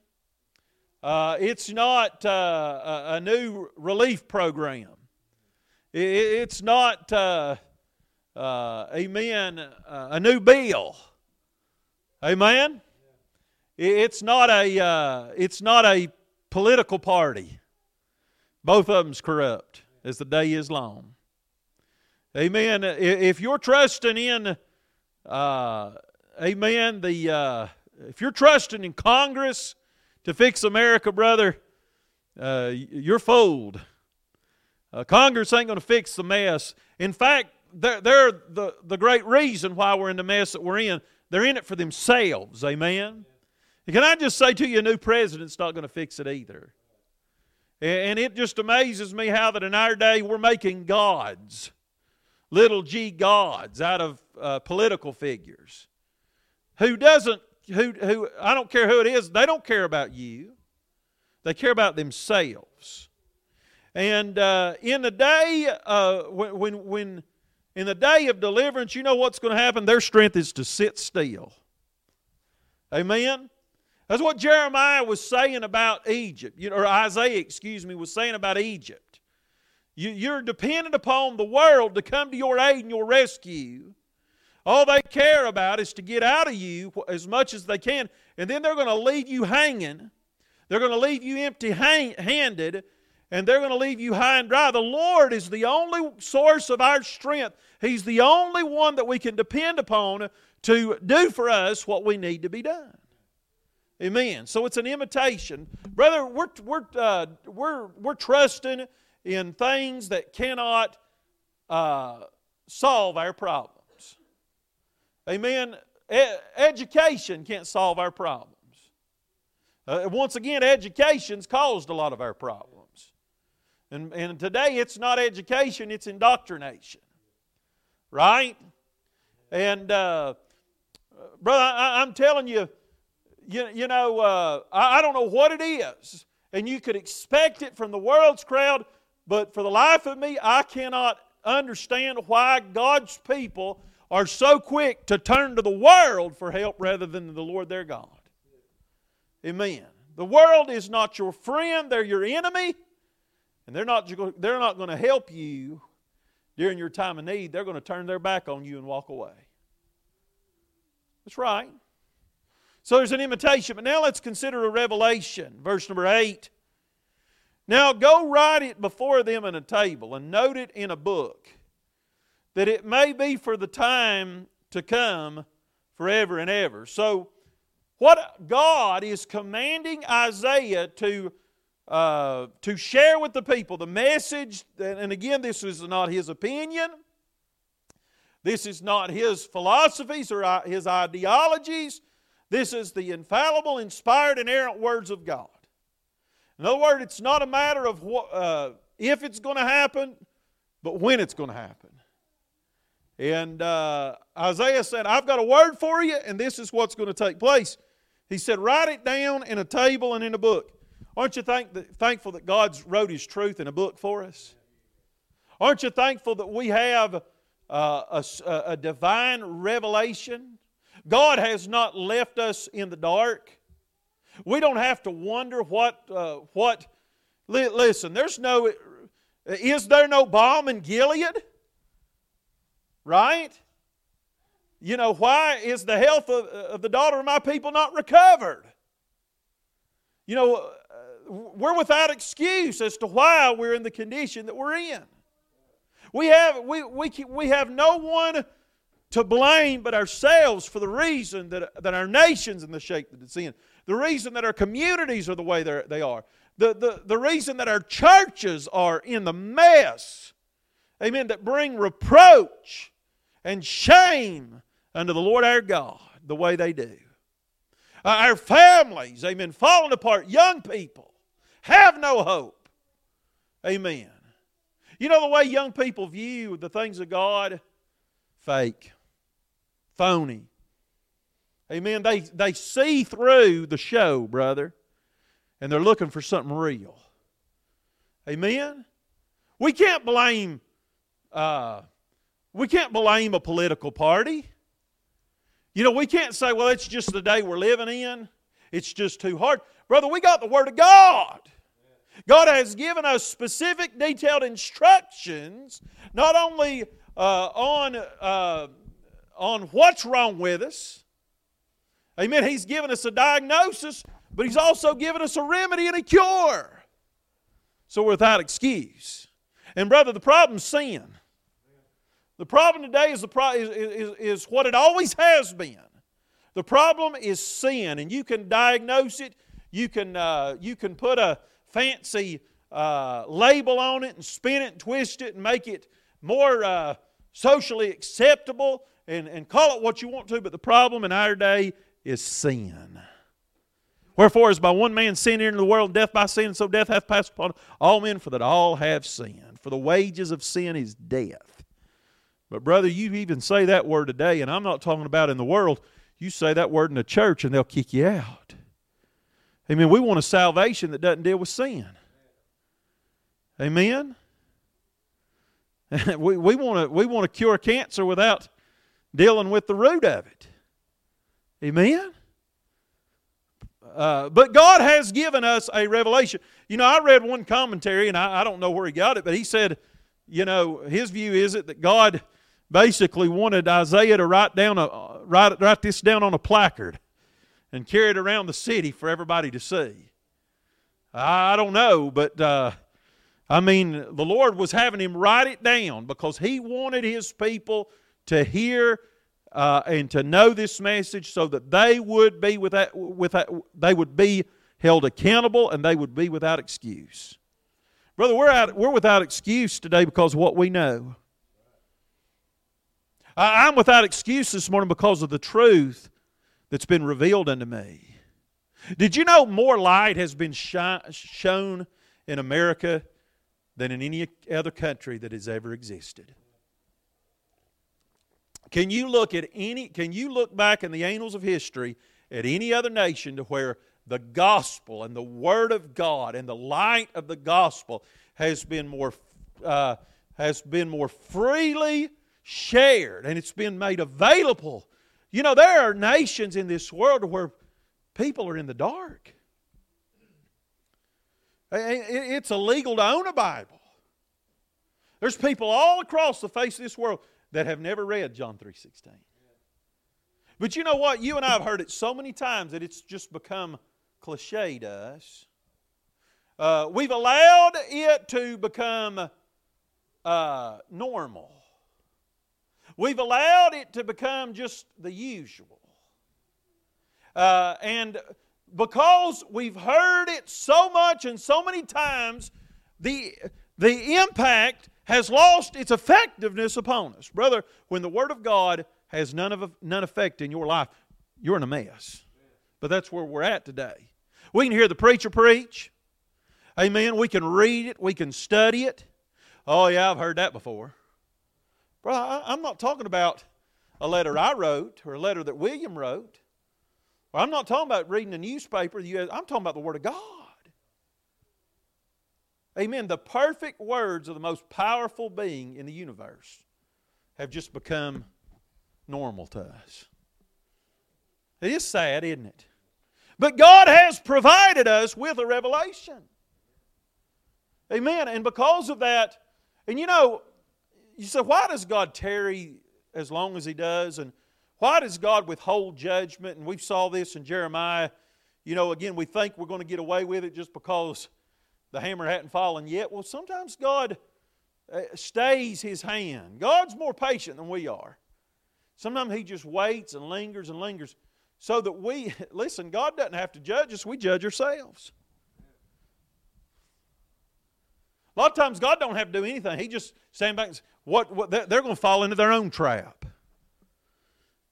Uh, it's not uh, a, a new relief program. It, it's not, uh, uh, amen, a new bill. Amen. It's not a. Uh, it's not a political party. Both of them's corrupt as the day is long. Amen. If you're trusting in, uh, amen, the uh, if you're trusting in Congress to fix America, brother, uh, you're fooled. Uh, Congress ain't going to fix the mess. In fact, they're, they're the, the great reason why we're in the mess that we're in. They're in it for themselves. Amen. And Can I just say to you, a new president's not going to fix it either. And it just amazes me how that in our day we're making gods, little g gods, out of uh, political figures. Who doesn't, who, who, I don't care who it is, they don't care about you. They care about themselves. And uh, in the day, uh, when, when, when in the day of deliverance, you know what's going to happen? Their strength is to sit still. Amen. That's what Jeremiah was saying about Egypt, or Isaiah, excuse me, was saying about Egypt. You're dependent upon the world to come to your aid and your rescue. All they care about is to get out of you as much as they can, and then they're going to leave you hanging. They're going to leave you empty handed, and they're going to leave you high and dry. The Lord is the only source of our strength. He's the only one that we can depend upon to do for us what we need to be done. Amen. So it's an imitation. Brother, we're, we're, uh, we're, we're trusting in things that cannot uh, solve our problems. Amen. E- education can't solve our problems. Uh, once again, education's caused a lot of our problems. And, and today it's not education, it's indoctrination. Right? And, uh, brother, I, am telling you, you, you know, uh, I, I don't know what it is, and you could expect it from the world's crowd, but for the life of me, I cannot understand why God's people are so quick to turn to the world for help rather than the Lord their God. Amen. The world is not your friend, they're your enemy, and they're not, they're not going to help you during your time of need. They're going to turn their back on you and walk away. That's right. So there's an imitation. But now let's consider a revelation. Verse number 8. Now go write it before them in a table and note it in a book, that it may be for the time to come forever and ever. So, what God is commanding Isaiah to, uh, to share with the people, the message, and again, this is not his opinion, this is not his philosophies or uh, his ideologies. This is the infallible, inspired, inerrant words of God. In other words, it's not a matter of what, uh, if it's going to happen, but when it's going to happen. And uh, Isaiah said, I've got a word for you, and this is what's going to take place. He said, Write it down in a table and in a book. Aren't you thank that, thankful that God's wrote His truth in a book for us? Aren't you thankful that we have uh, a, a divine revelation God has not left us in the dark. We don't have to wonder what, uh, what, listen, there's no, is there no balm in Gilead? Right? You know, why is the health of, of the daughter of my people not recovered? You know, we're without excuse as to why we're in the condition that we're in. We have, we, we, we have no one to blame but ourselves for the reason that, that our nation's in the shape that it's in, the reason that our communities are the way they are, the, the, the reason that our churches are in the mess, amen, that bring reproach and shame unto the Lord our God the way they do. Uh, our families, amen, falling apart, young people have no hope. Amen. You know the way young people view the things of God? Fake phony. Amen. They, they see through the show, brother, and they're looking for something real. Amen. We can't blame uh, we can't blame a political party. You know, we can't say, well, it's just the day we're living in. It's just too hard. Brother, we got the Word of God. God has given us specific, detailed instructions, not only uh, on uh, on what's wrong with us. Amen. He's given us a diagnosis, but He's also given us a remedy and a cure. So we're without excuse. And, brother, the problem's sin. The problem today is, the pro- is, is, is what it always has been. The problem is sin, and you can diagnose it. You can, uh, you can put a fancy uh, label on it and spin it and twist it and make it more uh, socially acceptable and, and call it what you want to, but the problem in our day is sin. Wherefore, as by one man sin entered into the world, death by sin, so death hath passed upon all men, for that all have sinned. For the wages of sin is death. But, brother, you even say that word today, and I'm not talking about in the world. You say that word in the church, and they'll kick you out. Amen. We want a salvation that doesn't deal with sin. Amen. (laughs) we, we want to we want to cure cancer without dealing with the root of it. Amen. Uh, but God has given us a revelation. You know, I read one commentary, and I, I don't know where he got it, but he said, you know, his view is it that God basically wanted Isaiah to write down a write, write this down on a placard and carry it around the city for everybody to see. I don't know, but uh, I mean, the Lord was having him write it down because he wanted his people to hear uh, and to know this message so that they would be without, without, they would be held accountable and they would be without excuse. Brother, we're, out, we're without excuse today because of what we know. I'm without excuse this morning because of the truth that's been revealed unto me. Did you know more light has been shown in America than in any other country that has ever existed? Can you look at any can you look back in the annals of history at any other nation to where the gospel and the word of God and the light of the gospel has been more uh, has been more freely shared and it's been made available. You know, there are nations in this world where people are in the dark. It's illegal to own a Bible. There's people all across the face of this world that have never read John 3:16. But you know what? You and I have heard it so many times that it's just become cliche to us. Uh, we've allowed it to become uh, normal. We've allowed it to become just the usual. Uh, and because we've heard it so much and so many times, the, the impact has lost its effectiveness upon us. Brother, when the Word of God has none, of, none effect in your life, you're in a mess. But that's where we're at today. We can hear the preacher preach. Amen. We can read it. We can study it. Oh, yeah, I've heard that before. Bro, I'm not talking about a letter I wrote or a letter that William wrote. I'm not talking about reading a newspaper. I'm talking about the Word of God. Amen. The perfect words of the most powerful being in the universe have just become normal to us. It is sad, isn't it? But God has provided us with a revelation. Amen. And because of that, and you know, you say, why does God tarry as long as He does? And why does God withhold judgment? And we saw this in Jeremiah. You know, again, we think we're going to get away with it just because the hammer hadn't fallen yet. Well, sometimes God uh, stays His hand. God's more patient than we are. Sometimes He just waits and lingers and lingers so that we, (laughs) listen, God doesn't have to judge us, we judge ourselves. A lot of times God don't have to do anything. He just stand back and say, what, what they're going to fall into their own trap.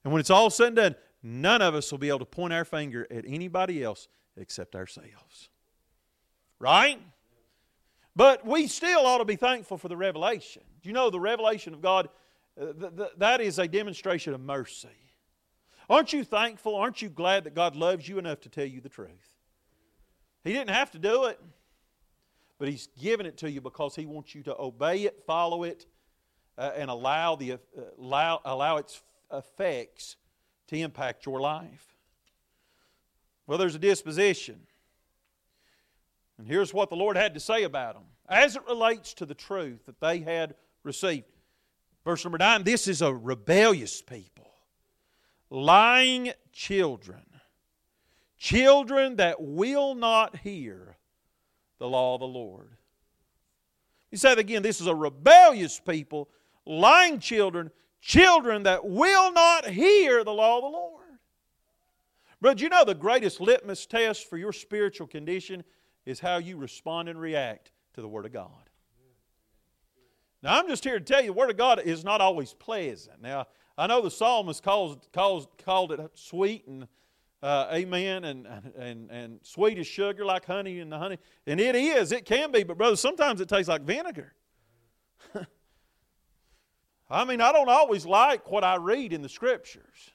And when it's all said and done, none of us will be able to point our finger at anybody else except ourselves. Right? But we still ought to be thankful for the revelation. Do you know the revelation of God? Uh, th- th- that is a demonstration of mercy. Aren't you thankful? Aren't you glad that God loves you enough to tell you the truth? He didn't have to do it, but He's given it to you because He wants you to obey it, follow it, uh, and allow, the, uh, allow, allow its effects to impact your life. Well, there's a disposition. And here's what the Lord had to say about them as it relates to the truth that they had received. Verse number 9 this is a rebellious people, lying children, children that will not hear the law of the Lord. He said again, this is a rebellious people, lying children, children that will not hear the law of the Lord. But you know the greatest litmus test for your spiritual condition is how you respond and react to the Word of God. Now, I'm just here to tell you the Word of God is not always pleasant. Now, I know the psalmist calls, calls, called it sweet and uh, amen, and, and, and sweet as sugar, like honey in the honey. And it is, it can be, but brother, sometimes it tastes like vinegar. (laughs) I mean, I don't always like what I read in the scriptures.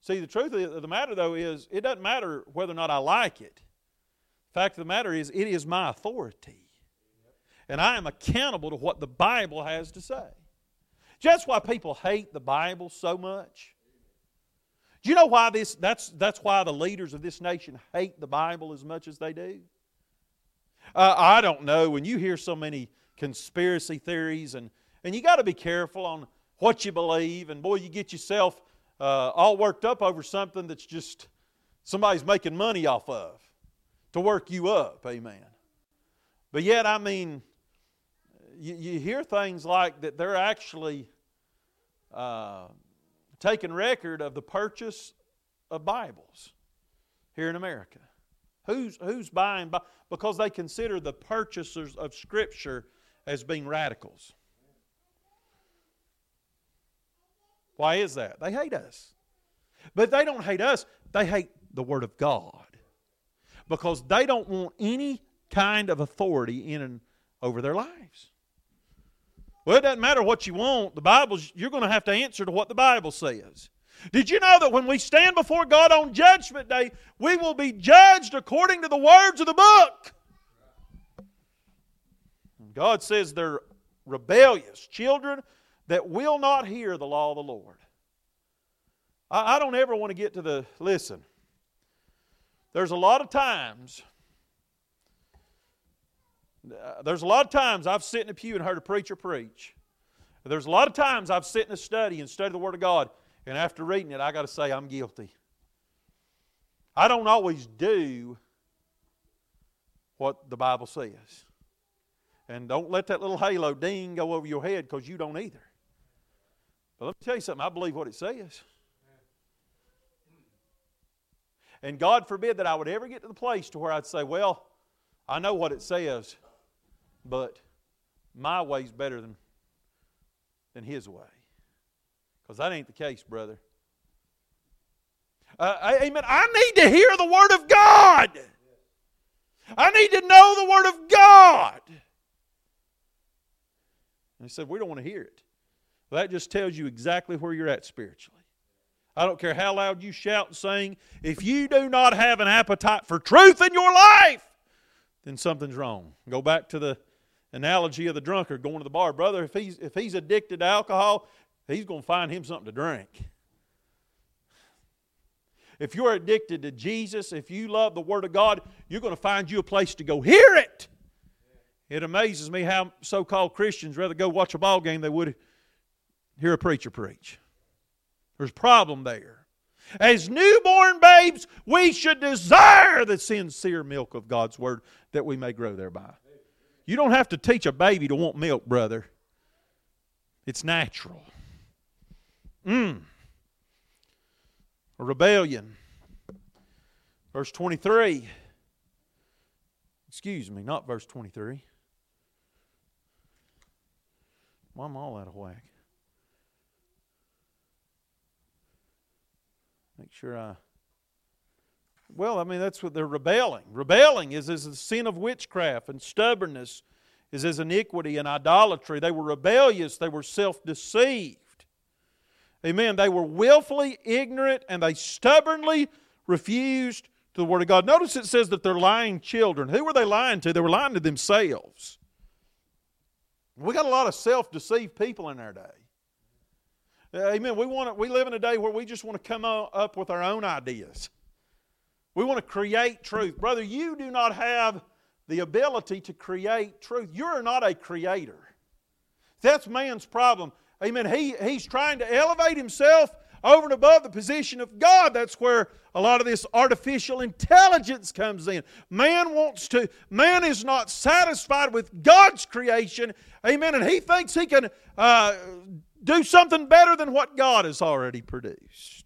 See, the truth of the matter, though, is it doesn't matter whether or not I like it. The fact of the matter is, it is my authority. And I am accountable to what the Bible has to say. That's why people hate the Bible so much. Do you know why this that's that's why the leaders of this nation hate the Bible as much as they do? Uh, I don't know. When you hear so many conspiracy theories, and, and you got to be careful on what you believe, and boy, you get yourself uh, all worked up over something that's just somebody's making money off of to work you up. Amen. But yet, I mean, you, you hear things like that they're actually uh, taking record of the purchase of Bibles here in America. Who's, who's buying? Because they consider the purchasers of Scripture as being radicals. Why is that? They hate us. But they don't hate us, they hate the Word of God. Because they don't want any kind of authority in and over their lives. Well, it doesn't matter what you want. The Bible's you're going to have to answer to what the Bible says. Did you know that when we stand before God on Judgment Day, we will be judged according to the words of the book? God says they're rebellious children that will not hear the law of the Lord. I, I don't ever want to get to the, listen, there's a lot of times, Uh, there's a lot of times I've sat in a pew and heard a preacher preach. There's a lot of times I've sat in a study and studied the Word of God, and after reading it, I got to say I'm guilty. I don't always do what the Bible says. And don't let that little halo ding go over your head because you don't either. But let me tell you something, I believe what it says. And God forbid that I would ever get to the place to where I'd say, well, I know what it says, but my way's better than, than his way. Because that ain't the case, brother. Uh, amen. I need to hear the Word of God. I need to know the Word of God. And he said, We don't want to hear it. Well, that just tells you exactly where you're at spiritually. I don't care how loud you shout and sing. If you do not have an appetite for truth in your life, then something's wrong. Go back to the analogy of the drunkard going to the bar. Brother, if he's, if he's addicted to alcohol, he's going to find him something to drink. If you're addicted to Jesus, if you love the Word of God, you're going to find you a place to go hear it. It amazes me how so called Christians rather go watch a ball game than would hear a preacher preach. There's a problem there. As newborn babes, we should desire the sincere milk of God's Word that we may grow thereby. You don't have to teach a baby to want milk, brother. It's natural. Mm. A rebellion. Verse 23. Excuse me, not verse 23. Why am I all out of whack? Make sure I. Well, I mean, that's what they're rebelling. Rebelling is, is a sin of witchcraft, and stubbornness is as iniquity and idolatry. They were rebellious, they were self deceived. Amen. They were willfully ignorant and they stubbornly refused to the Word of God. Notice it says that they're lying children. Who were they lying to? They were lying to themselves. We got a lot of self deceived people in our day. Amen. We, want to, we live in a day where we just want to come up with our own ideas. We want to create truth. Brother, you do not have the ability to create truth. You're not a creator. That's man's problem. Amen. He, he's trying to elevate himself over and above the position of God. That's where a lot of this artificial intelligence comes in. Man wants to, man is not satisfied with God's creation. Amen. And he thinks he can uh, do something better than what God has already produced.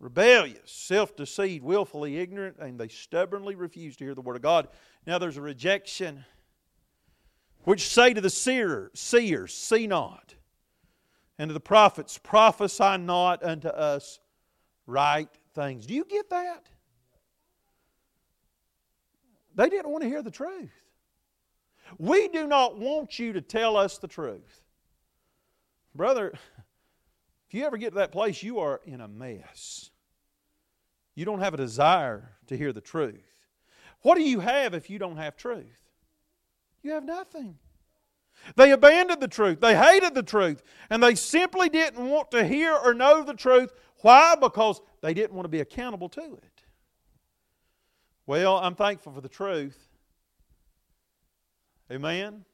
Rebellious, self deceived, willfully ignorant, and they stubbornly refuse to hear the Word of God. Now there's a rejection which say to the seer, seers, See not, and to the prophets, Prophesy not unto us right things. Do you get that? They didn't want to hear the truth. We do not want you to tell us the truth. Brother, (laughs) if you ever get to that place, you are in a mess. You don't have a desire to hear the truth. What do you have if you don't have truth? You have nothing. They abandoned the truth. They hated the truth. And they simply didn't want to hear or know the truth. Why? Because they didn't want to be accountable to it. Well, I'm thankful for the truth. Amen.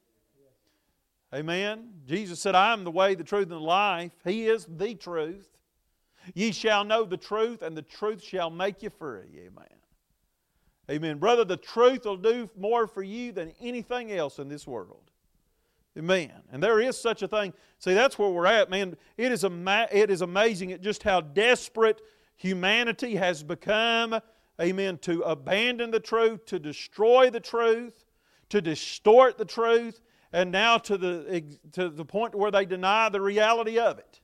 Amen. Jesus said, I am the way, the truth, and the life. He is the truth. Ye shall know the truth, and the truth shall make you free. Amen. Amen. Brother, the truth will do more for you than anything else in this world. Amen. And there is such a thing. See, that's where we're at, man. It is, ama- it is amazing at just how desperate humanity has become, amen, to abandon the truth, to destroy the truth, to distort the truth, and now to the, to the point where they deny the reality of it.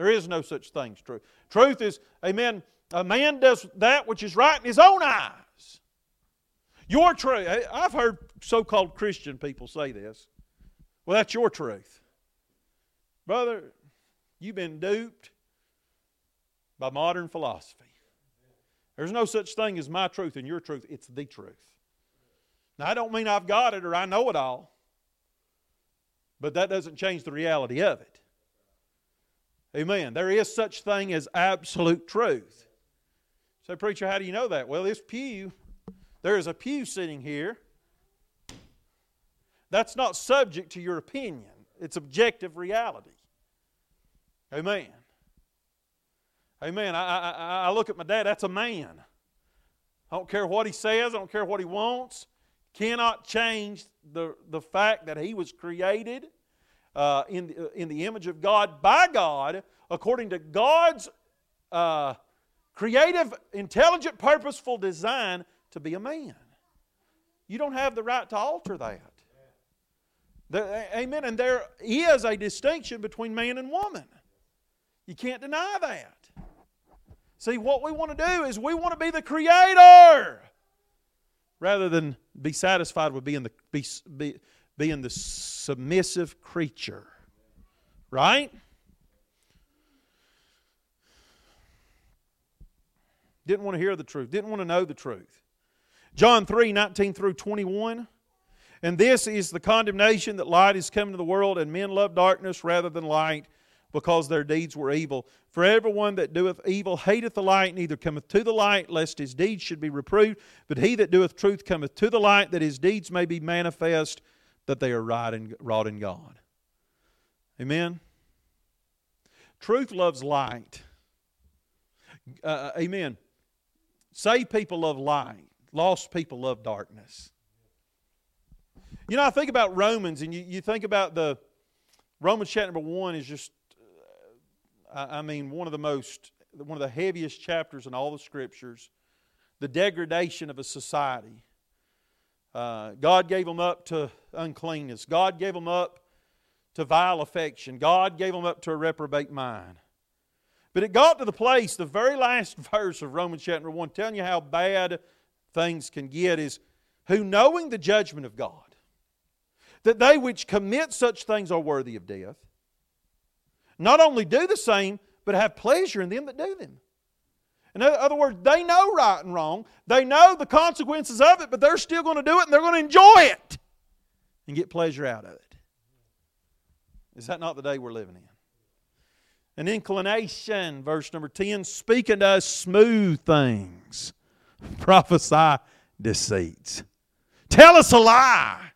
There is no such thing as truth. Truth is, amen, a man does that which is right in his own eyes. Your truth. I've heard so called Christian people say this. Well, that's your truth. Brother, you've been duped by modern philosophy. There's no such thing as my truth and your truth, it's the truth. Now, I don't mean I've got it or I know it all, but that doesn't change the reality of it. Amen. There is such thing as absolute truth. Say, preacher, how do you know that? Well, this pew, there is a pew sitting here that's not subject to your opinion, it's objective reality. Amen. Amen. I, I, I look at my dad, that's a man. I don't care what he says, I don't care what he wants. Cannot change the, the fact that he was created uh, in, the, in the image of God by God according to God's uh, creative, intelligent, purposeful design to be a man. You don't have the right to alter that. The, amen. And there is a distinction between man and woman. You can't deny that. See, what we want to do is we want to be the creator rather than be satisfied with being the, be, be, being the submissive creature. Right? Didn't want to hear the truth, didn't want to know the truth. John 3 19 through 21. And this is the condemnation that light is come into the world, and men love darkness rather than light, because their deeds were evil. For everyone that doeth evil hateth the light, neither cometh to the light, lest his deeds should be reproved. But he that doeth truth cometh to the light, that his deeds may be manifest, that they are right and wrought in God. Amen. Truth loves light. Uh, uh amen. Saved people love light. Lost people love darkness. You know, I think about Romans, and you, you think about the Romans chapter number one is just, uh, I mean, one of the most, one of the heaviest chapters in all the scriptures. The degradation of a society. Uh, God gave them up to uncleanness. God gave them up to vile affection. God gave them up to a reprobate mind. But it got to the place, the very last (laughs) verse of Romans chapter 1, telling you how bad things can get, is who knowing the judgment of God, that they which commit such things are worthy of death, not only do the same, but have pleasure in them that do them. In other words, they know right and wrong. They know the consequences of it, but they're still going to do it and they're going to enjoy it and get pleasure out of it. Is that not the day we're living in? An inclination, verse number 10, speaking to us smooth things, (laughs) prophesy deceits. Tell us a lie.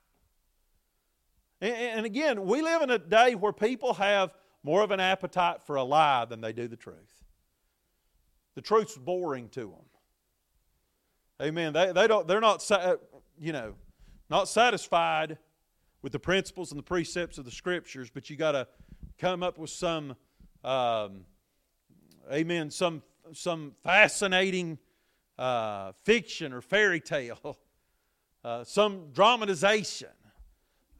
And, again, we live in a day where people have more of an appetite for a lie than they do the truth. The truth's boring to them. Amen. They, they don't, they're not, you know, not satisfied with the principles and the precepts of the scriptures, but you got to come up with some, um, amen, some, some fascinating uh, fiction or fairy tale, (laughs) uh, some dramatization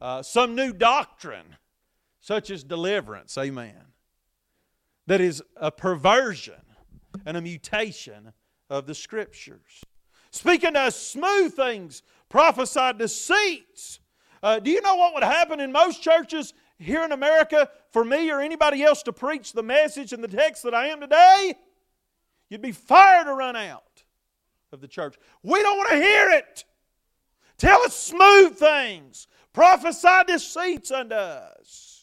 uh, some new doctrine, such as deliverance, amen, that is a perversion and a mutation of the Scriptures. Speaking to smooth things, prophesied deceits. Uh, do you know what would happen in most churches here in America for me or anybody else to preach the message and the text that I am today? You'd be fired to run out of the church. We don't want to hear it. Tell us smooth things. Prophesy deceits unto us.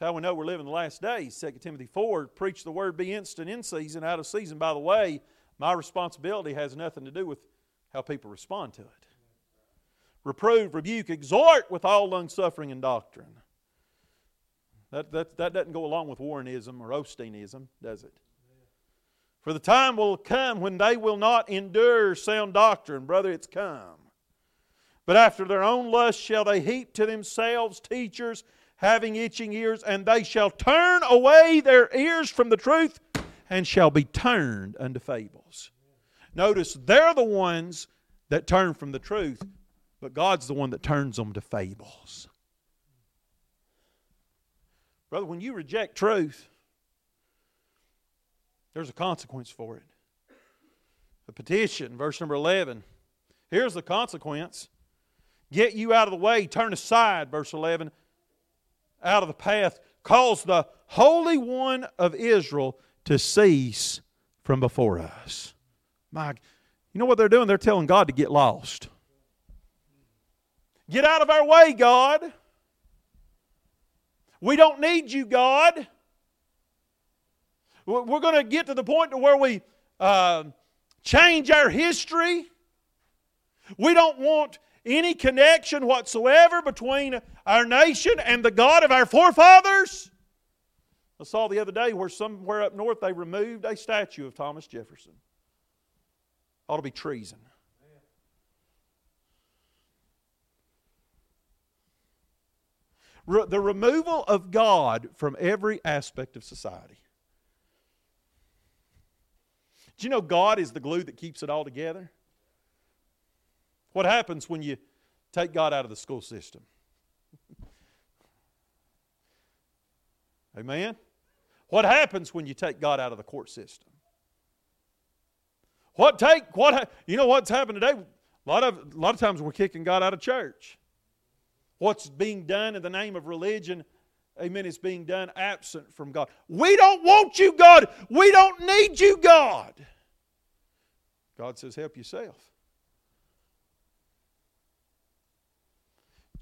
How we know we're living the last days. 2 Timothy 4 preach the word, be instant in season, out of season. By the way, my responsibility has nothing to do with how people respond to it. Reprove, rebuke, exhort with all long suffering and doctrine. That, that, that doesn't go along with Warrenism or Osteenism, does it? For the time will come when they will not endure sound doctrine. Brother, it's come. But after their own lust shall they heap to themselves teachers having itching ears, and they shall turn away their ears from the truth and shall be turned unto fables. Notice they're the ones that turn from the truth, but God's the one that turns them to fables. Brother, when you reject truth, there's a consequence for it. The petition, verse number 11. Here's the consequence Get you out of the way, turn aside, verse 11, out of the path, cause the Holy One of Israel to cease from before us. My, you know what they're doing? They're telling God to get lost. Get out of our way, God. We don't need you, God. We're going to get to the point to where we uh, change our history. We don't want any connection whatsoever between our nation and the God of our forefathers. I saw the other day where somewhere up north they removed a statue of Thomas Jefferson. Ought to be treason. Re- the removal of God from every aspect of society. Do you know God is the glue that keeps it all together? What happens when you take God out of the school system? (laughs) Amen? What happens when you take God out of the court system? What take what you know what's happened today? A lot of a lot of times we're kicking God out of church. What's being done in the name of religion, amen, is being done absent from God. We don't want you, God. We don't need you, God. God says, help yourself.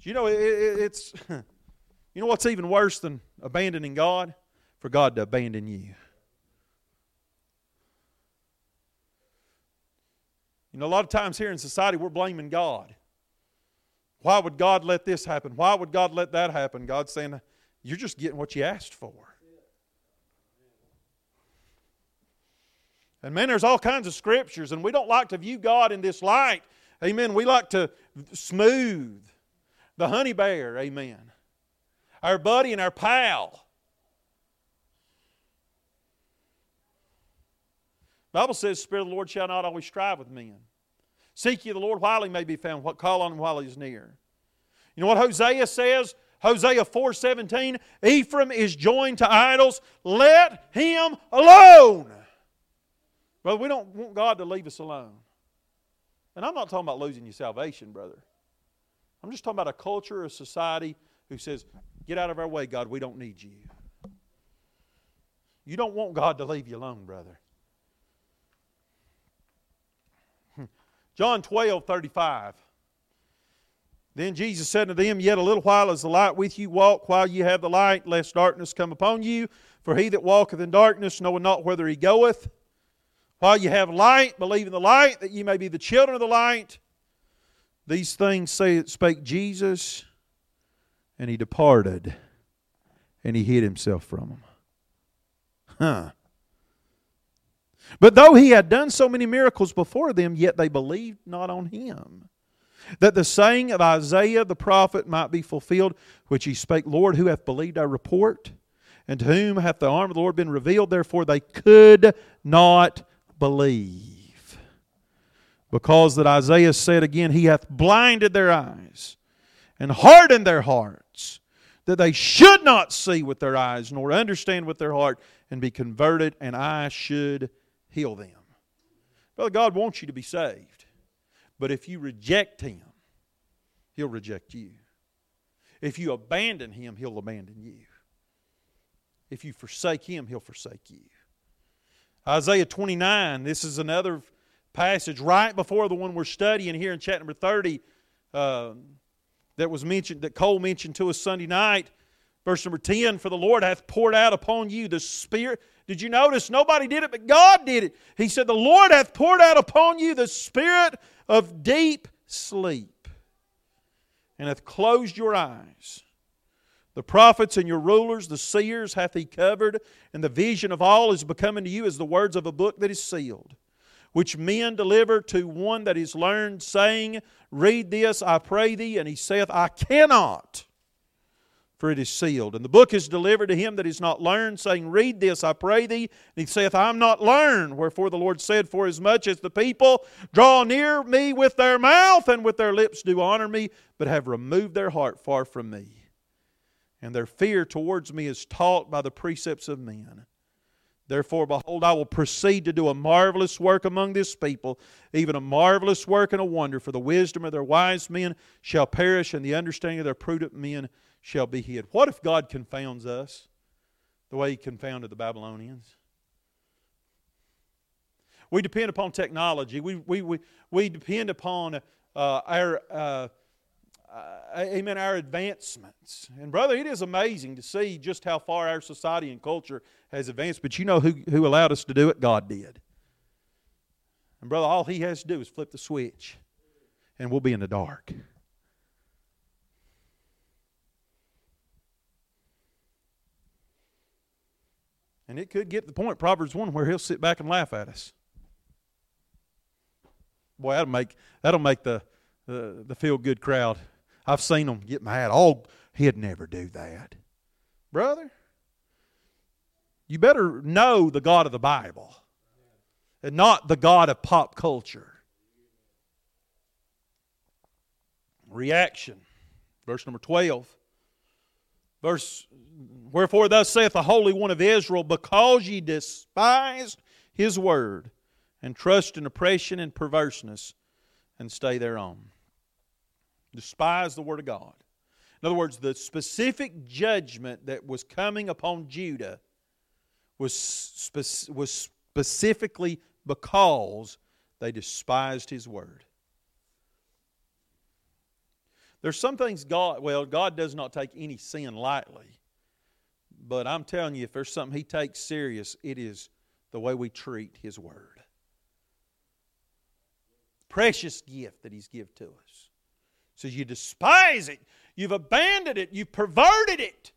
You know, it, it, it's, (laughs) you know what's even worse than abandoning God? For God to abandon you. You know, a lot of times here in society, we're blaming God. Why would God let this happen? Why would God let that happen? God's saying, You're just getting what you asked for. And man, there's all kinds of scriptures, and we don't like to view God in this light. Amen. We like to smooth the honey bear, amen. Our buddy and our pal. The Bible says, Spirit of the Lord shall not always strive with men. Seek ye the Lord while he may be found, call on him while he is near. You know what Hosea says? Hosea 4:17, Ephraim is joined to idols, let him alone. Brother, we don't want God to leave us alone. And I'm not talking about losing your salvation, brother. I'm just talking about a culture, a society who says, Get out of our way, God, we don't need you. You don't want God to leave you alone, brother. (laughs) John 12, 35. Then Jesus said to them, Yet a little while is the light with you. Walk while you have the light, lest darkness come upon you. For he that walketh in darkness knoweth not whither he goeth. While you have light, believe in the light, that ye may be the children of the light. These things say, spake Jesus, and he departed, and he hid himself from them. Huh. But though he had done so many miracles before them, yet they believed not on him. That the saying of Isaiah the prophet might be fulfilled, which he spake, Lord, who hath believed our report? And to whom hath the arm of the Lord been revealed? Therefore they could not believe. Because that Isaiah said again, He hath blinded their eyes and hardened their hearts, that they should not see with their eyes, nor understand with their heart, and be converted, and I should heal them. Brother, God wants you to be saved. But if you reject Him, He'll reject you. If you abandon Him, He'll abandon you. If you forsake Him, He'll forsake you. Isaiah 29, this is another passage right before the one we're studying here in chapter number 30 uh, that was mentioned, that Cole mentioned to us Sunday night. Verse number 10 For the Lord hath poured out upon you the Spirit. Did you notice? Nobody did it, but God did it. He said, The Lord hath poured out upon you the Spirit of deep sleep and hath closed your eyes. The prophets and your rulers, the seers, hath he covered, and the vision of all is become unto you as the words of a book that is sealed, which men deliver to one that is learned, saying, Read this, I pray thee. And he saith, I cannot, for it is sealed. And the book is delivered to him that is not learned, saying, Read this, I pray thee. And he saith, I am not learned. Wherefore the Lord said, Forasmuch as the people draw near me with their mouth and with their lips do honor me, but have removed their heart far from me. And their fear towards me is taught by the precepts of men. Therefore, behold, I will proceed to do a marvelous work among this people, even a marvelous work and a wonder, for the wisdom of their wise men shall perish, and the understanding of their prudent men shall be hid. What if God confounds us the way He confounded the Babylonians? We depend upon technology. We, we, we, we depend upon uh, our, uh, uh, amen, our advancements. And, brother, it is amazing to see just how far our society and culture has advanced. But you know who, who allowed us to do it? God did. And, brother, all He has to do is flip the switch, and we'll be in the dark. And it could get to the point, Proverbs 1, where he'll sit back and laugh at us. Boy, that'll make, that'll make the, the, the feel good crowd. I've seen them get mad. Oh, he'd never do that. Brother, you better know the God of the Bible and not the God of pop culture. Reaction. Verse number 12. Verse Wherefore thus saith the Holy One of Israel, because ye despise his word, and trust in oppression and perverseness, and stay thereon. Despise the word of God. In other words, the specific judgment that was coming upon Judah was, spe- was specifically because they despised his word. There's some things God, well, God does not take any sin lightly. But I'm telling you, if there's something He takes serious, it is the way we treat His Word. Precious gift that He's given to us. Says you despise it, you've abandoned it, you've perverted it,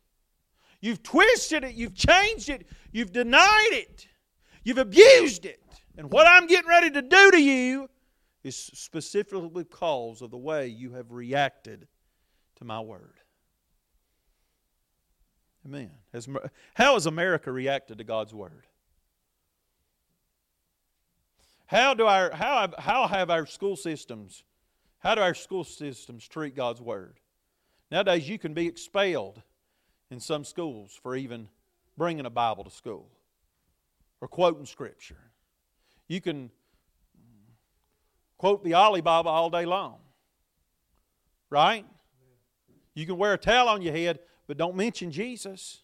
you've twisted it, you've changed it, you've denied it, you've abused it. And what I'm getting ready to do to you is specifically because of the way you have reacted to my word. Amen. How has America reacted to God's word? How do our how have, how have our school systems how do our school systems treat God's word? Nowadays you can be expelled in some schools for even bringing a Bible to school or quoting scripture. You can quote the Alibaba all day long. Right? You can wear a towel on your head but don't mention Jesus.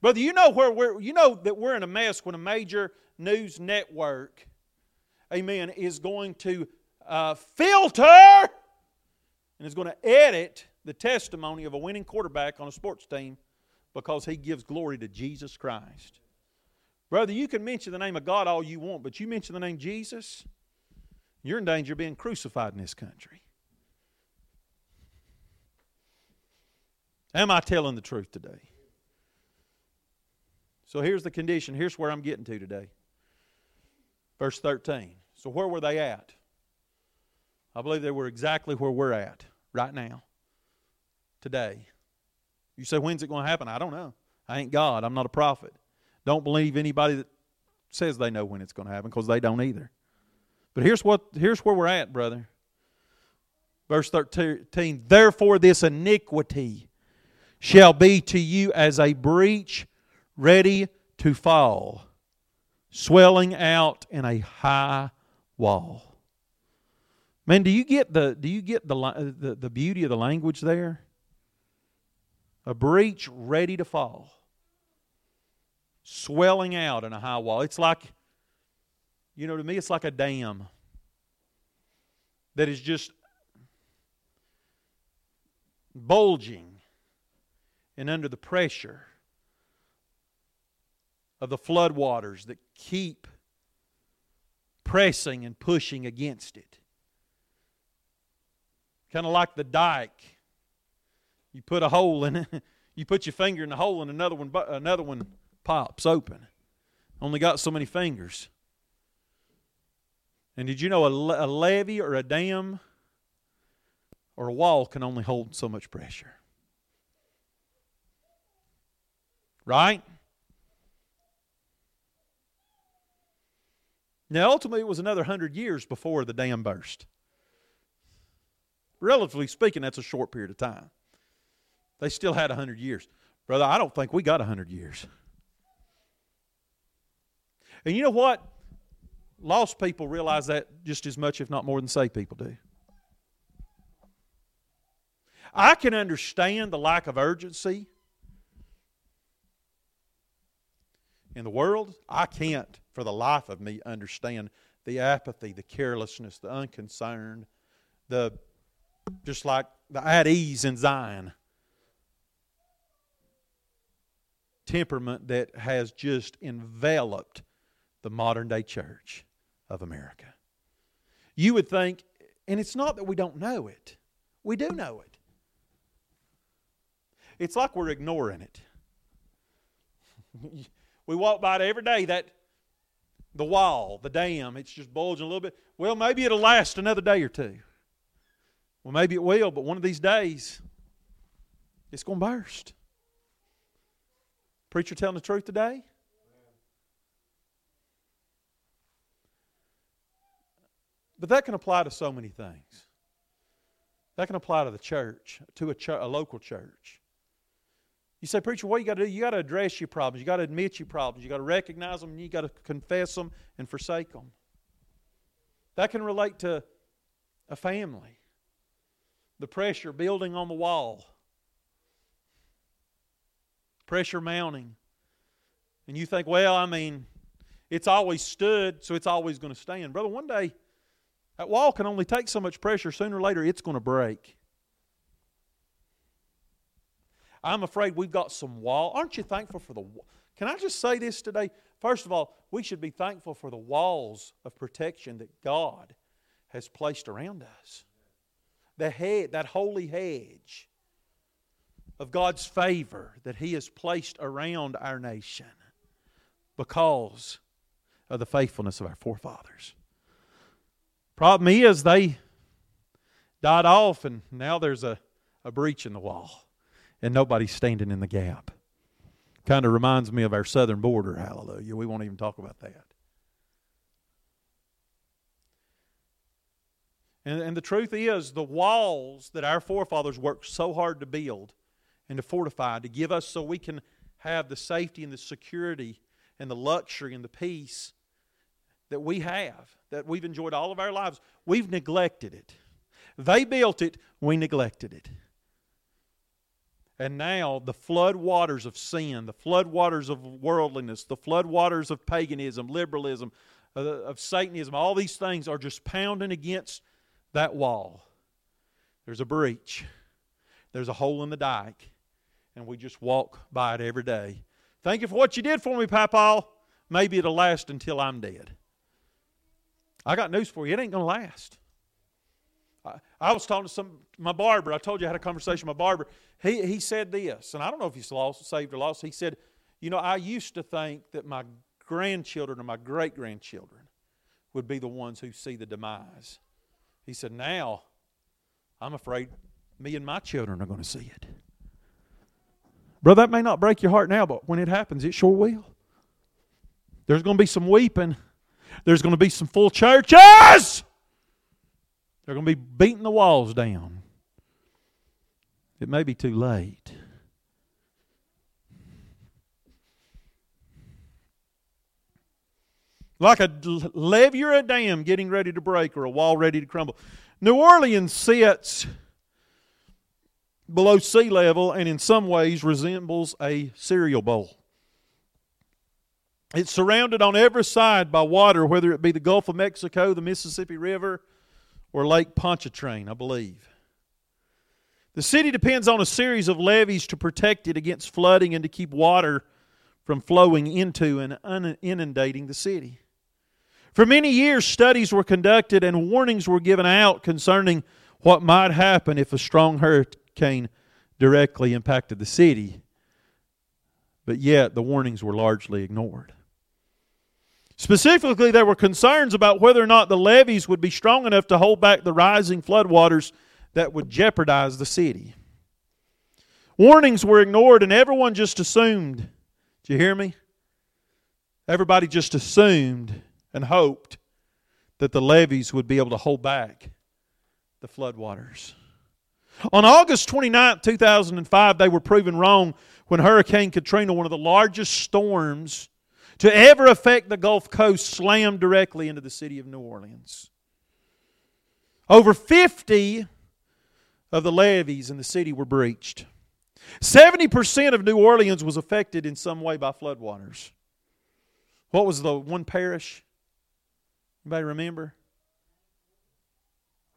Brother, you know where we're you know that we're in a mess when a major news network, amen, is going to uh, filter and is going to edit the testimony of a winning quarterback on a sports team because he gives glory to Jesus Christ. Brother, you can mention the name of God all you want, but you mention the name Jesus, you're in danger of being crucified in this country. Am I telling the truth today? So here's the condition. Here's where I'm getting to today. Verse 13. So where were they at? I believe they were exactly where we're at right now, today. You say, when's it going to happen? I don't know. I ain't God. I'm not a prophet. Don't believe anybody that says they know when it's going to happen because they don't either. But here's what here's where we're at, brother. Verse 13, therefore this iniquity shall be to you as a breach ready to fall, swelling out in a high wall. Man, do you get the do you get the uh, the, the beauty of the language there? A breach ready to fall, swelling out in a high wall. It's like, you know, to me, it's like a dam that is just bulging and under the pressure of the floodwaters that keep pressing and pushing against it. Kind of like the dike. You put a hole in it, (laughs) you put your finger in the hole, and another one, another one pops open. Only got so many fingers. And did you know a, le- a levee or a dam or a wall can only hold so much pressure? Right? Now, ultimately, it was another hundred years before the dam burst. Relatively speaking, that's a short period of time. They still had a hundred years. Brother, I don't think we got a hundred years. And you know what? Lost people realize that just as much, if not more, than saved people do. I can understand the lack of urgency in the world. I can't, for the life of me, understand the apathy, the carelessness, the unconcern, the just like the at ease in Zion temperament that has just enveloped the modern day church of America. You would think, and it's not that we don't know it, we do know it. It's like we're ignoring it. (laughs) we walk by it every day, that the wall, the dam, it's just bulging a little bit. Well, maybe it'll last another day or two. Well, maybe it will, but one of these days, it's going to burst. Preacher telling the truth today? But that can apply to so many things. That can apply to the church, to a, church, a local church. You say, preacher, what you got to do? You got to address your problems. You got to admit your problems. You got to recognize them. You got to confess them and forsake them. That can relate to a family. The pressure building on the wall, pressure mounting, and you think, well, I mean, it's always stood, so it's always going to stand. Brother, one day that wall can only take so much pressure. Sooner or later, it's going to break. I'm afraid we've got some wall. Aren't you thankful for the wall? Can I just say this today? First of all, we should be thankful for the walls of protection that God has placed around us. The head, that holy hedge of God's favor that He has placed around our nation because of the faithfulness of our forefathers. Problem is, they died off, and now there's a, a breach in the wall, and nobody's standing in the gap. Kind of reminds me of our southern border, hallelujah. We won't even talk about that. And, and the truth is, the walls that our forefathers worked so hard to build and to fortify, to give us so we can have the safety and the security and the luxury and the peace that we have, that we've enjoyed all of our lives, we've neglected it. They built it, we neglected it. And now the flood waters of sin, the flood waters of worldliness, the flood waters of paganism, liberalism, uh, of Satanism, all these things are just pounding against that wall. There's a breach, there's a hole in the dike, and we just walk by it every day. Thank you for what you did for me, Papa. Maybe it'll last until I'm dead. I got news for you. It ain't going to last. I, I, was talking to some my barber. I told you I had a conversation with my barber. He, he said this, and I don't know if he's lost, saved or lost. He said, You know, I used to think that my grandchildren or my great grandchildren would be the ones who see the demise. He said, Now, I'm afraid me and my children are going to see it. Brother, that may not break your heart now, but when it happens, it sure will. There's going to be some weeping. There's going to be some full churches. They're going to be beating the walls down. It may be too late. Like a levee or a dam getting ready to break or a wall ready to crumble. New Orleans sits below sea level and in some ways resembles a cereal bowl. It's surrounded on every side by water, whether it be the Gulf of Mexico, the Mississippi River, or Lake Pontchartrain, I believe. The city depends on a series of levees to protect it against flooding and to keep water from flowing into and inundating the city. For many years, studies were conducted and warnings were given out concerning what might happen if a strong hurricane directly impacted the city. But yet, the warnings were largely ignored. Specifically, there were concerns about whether or not the levees would be strong enough to hold back the rising floodwaters that would jeopardize the city. Warnings were ignored, and everyone just assumed. Do you hear me? Everybody just assumed and hoped that the levees would be able to hold back the floodwaters. On August 29, 2005, they were proven wrong when Hurricane Katrina, one of the largest storms to ever affect the Gulf Coast, slammed directly into the city of New Orleans. Over 50 of the levees in the city were breached. 70% of New Orleans was affected in some way by floodwaters. What was the one parish? Anybody remember?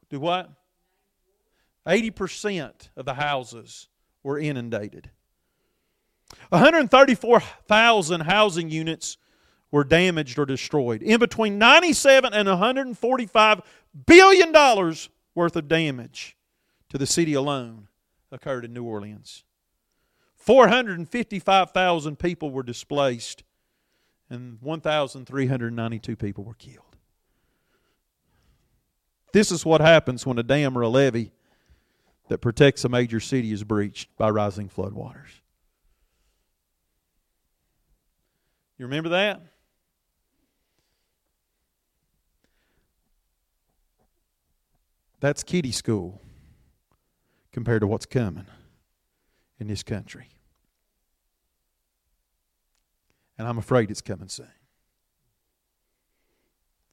Do what? 80% of the houses were inundated. 134,000 housing units were damaged or destroyed. In between 97 and 145 billion dollars worth of damage to the city alone occurred in New Orleans. 455,000 people were displaced and 1,392 people were killed. This is what happens when a dam or a levee that protects a major city is breached by rising floodwaters. You remember that? That's kiddie school compared to what's coming in this country. And I'm afraid it's coming soon.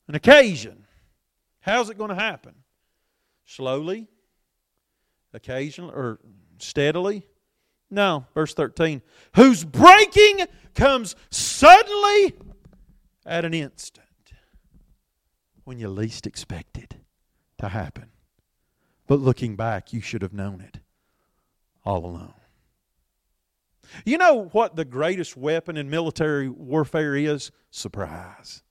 An occasion. How's it going to happen? Slowly? Occasionally? Or steadily? No. Verse 13. Whose breaking comes suddenly at an instant when you least expect it to happen. But looking back, you should have known it all along. You know what the greatest weapon in military warfare is? Surprise.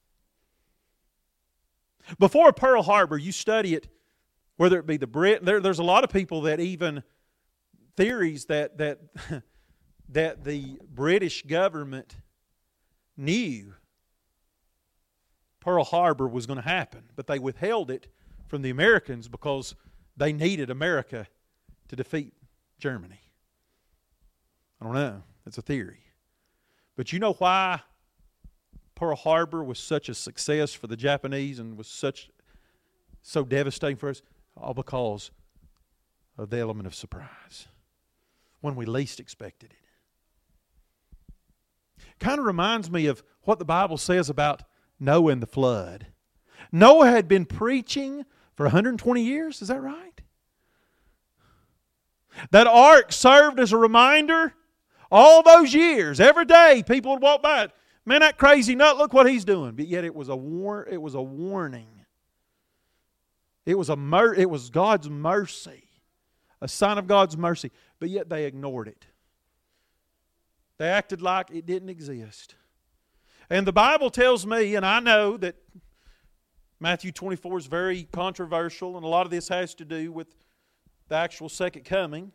Before Pearl Harbor, you study it, whether it be the Brit, there, there's a lot of people that even theories that that (laughs) that the British government knew Pearl Harbor was going to happen, but they withheld it from the Americans because they needed America to defeat Germany. I don't know. It's a theory. But you know why Pearl Harbor was such a success for the Japanese and was such so devastating for us? All because of the element of surprise. When we least expected it. Kind of reminds me of what the Bible says about Noah and the flood. Noah had been preaching for 120 years, is that right? That ark served as a reminder all those years. Every day people would walk by it. Man, that crazy nut, look what he's doing. But yet it was a war- it was a warning. It was a mer- it was God's mercy. A sign of God's mercy. But yet they ignored it. They acted like it didn't exist. And the Bible tells me, and I know that Matthew 24 is very controversial, and a lot of this has to do with the actual second coming.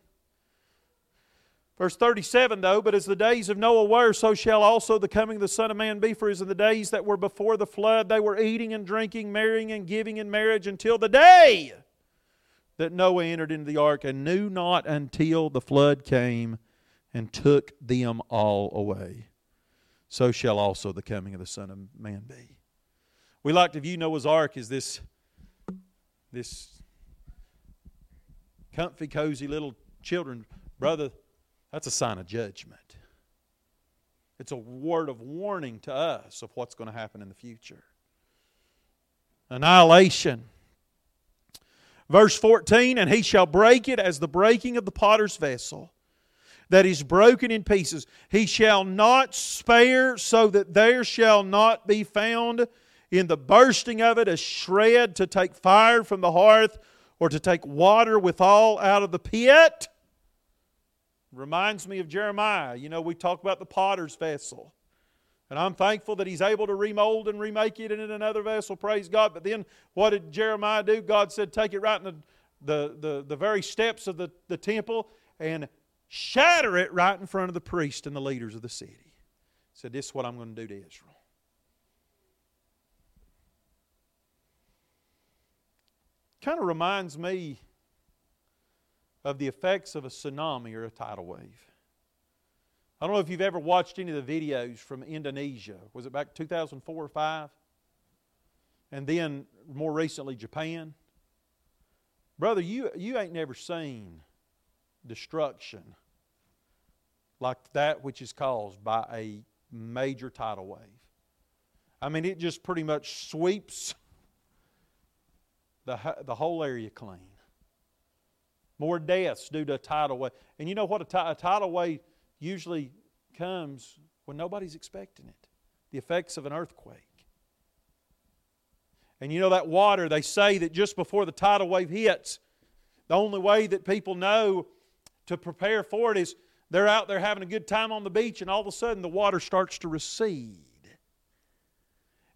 Verse 37, though, but as the days of Noah were, so shall also the coming of the Son of Man be. For as in the days that were before the flood, they were eating and drinking, marrying and giving in marriage until the day that Noah entered into the ark and knew not until the flood came and took them all away. So shall also the coming of the Son of Man be. We like to view Noah's ark as this, this comfy, cozy little children. Brother, that's a sign of judgment. It's a word of warning to us of what's going to happen in the future. Annihilation. Verse 14, and he shall break it as the breaking of the potter's vessel that is broken in pieces. He shall not spare, so that there shall not be found in the bursting of it a shred to take fire from the hearth or to take water withal out of the pit. Reminds me of Jeremiah. You know, we talk about the potter's vessel. And I'm thankful that he's able to remold and remake it in another vessel, praise God. But then what did Jeremiah do? God said, take it right in the, the, the, the very steps of the, the temple and shatter it right in front of the priest and the leaders of the city. He said, This is what I'm going to do to Israel. Kind of reminds me of the effects of a tsunami or a tidal wave. I don't know if you've ever watched any of the videos from Indonesia. Was it back 2004 or 5? And then more recently, Japan. Brother, you, you ain't never seen destruction like that which is caused by a major tidal wave. I mean, it just pretty much sweeps the, the whole area clean. More deaths due to a tidal wave. And you know what? A, a tidal wave usually comes when nobody's expecting it the effects of an earthquake. And you know that water, they say that just before the tidal wave hits, the only way that people know to prepare for it is they're out there having a good time on the beach, and all of a sudden the water starts to recede.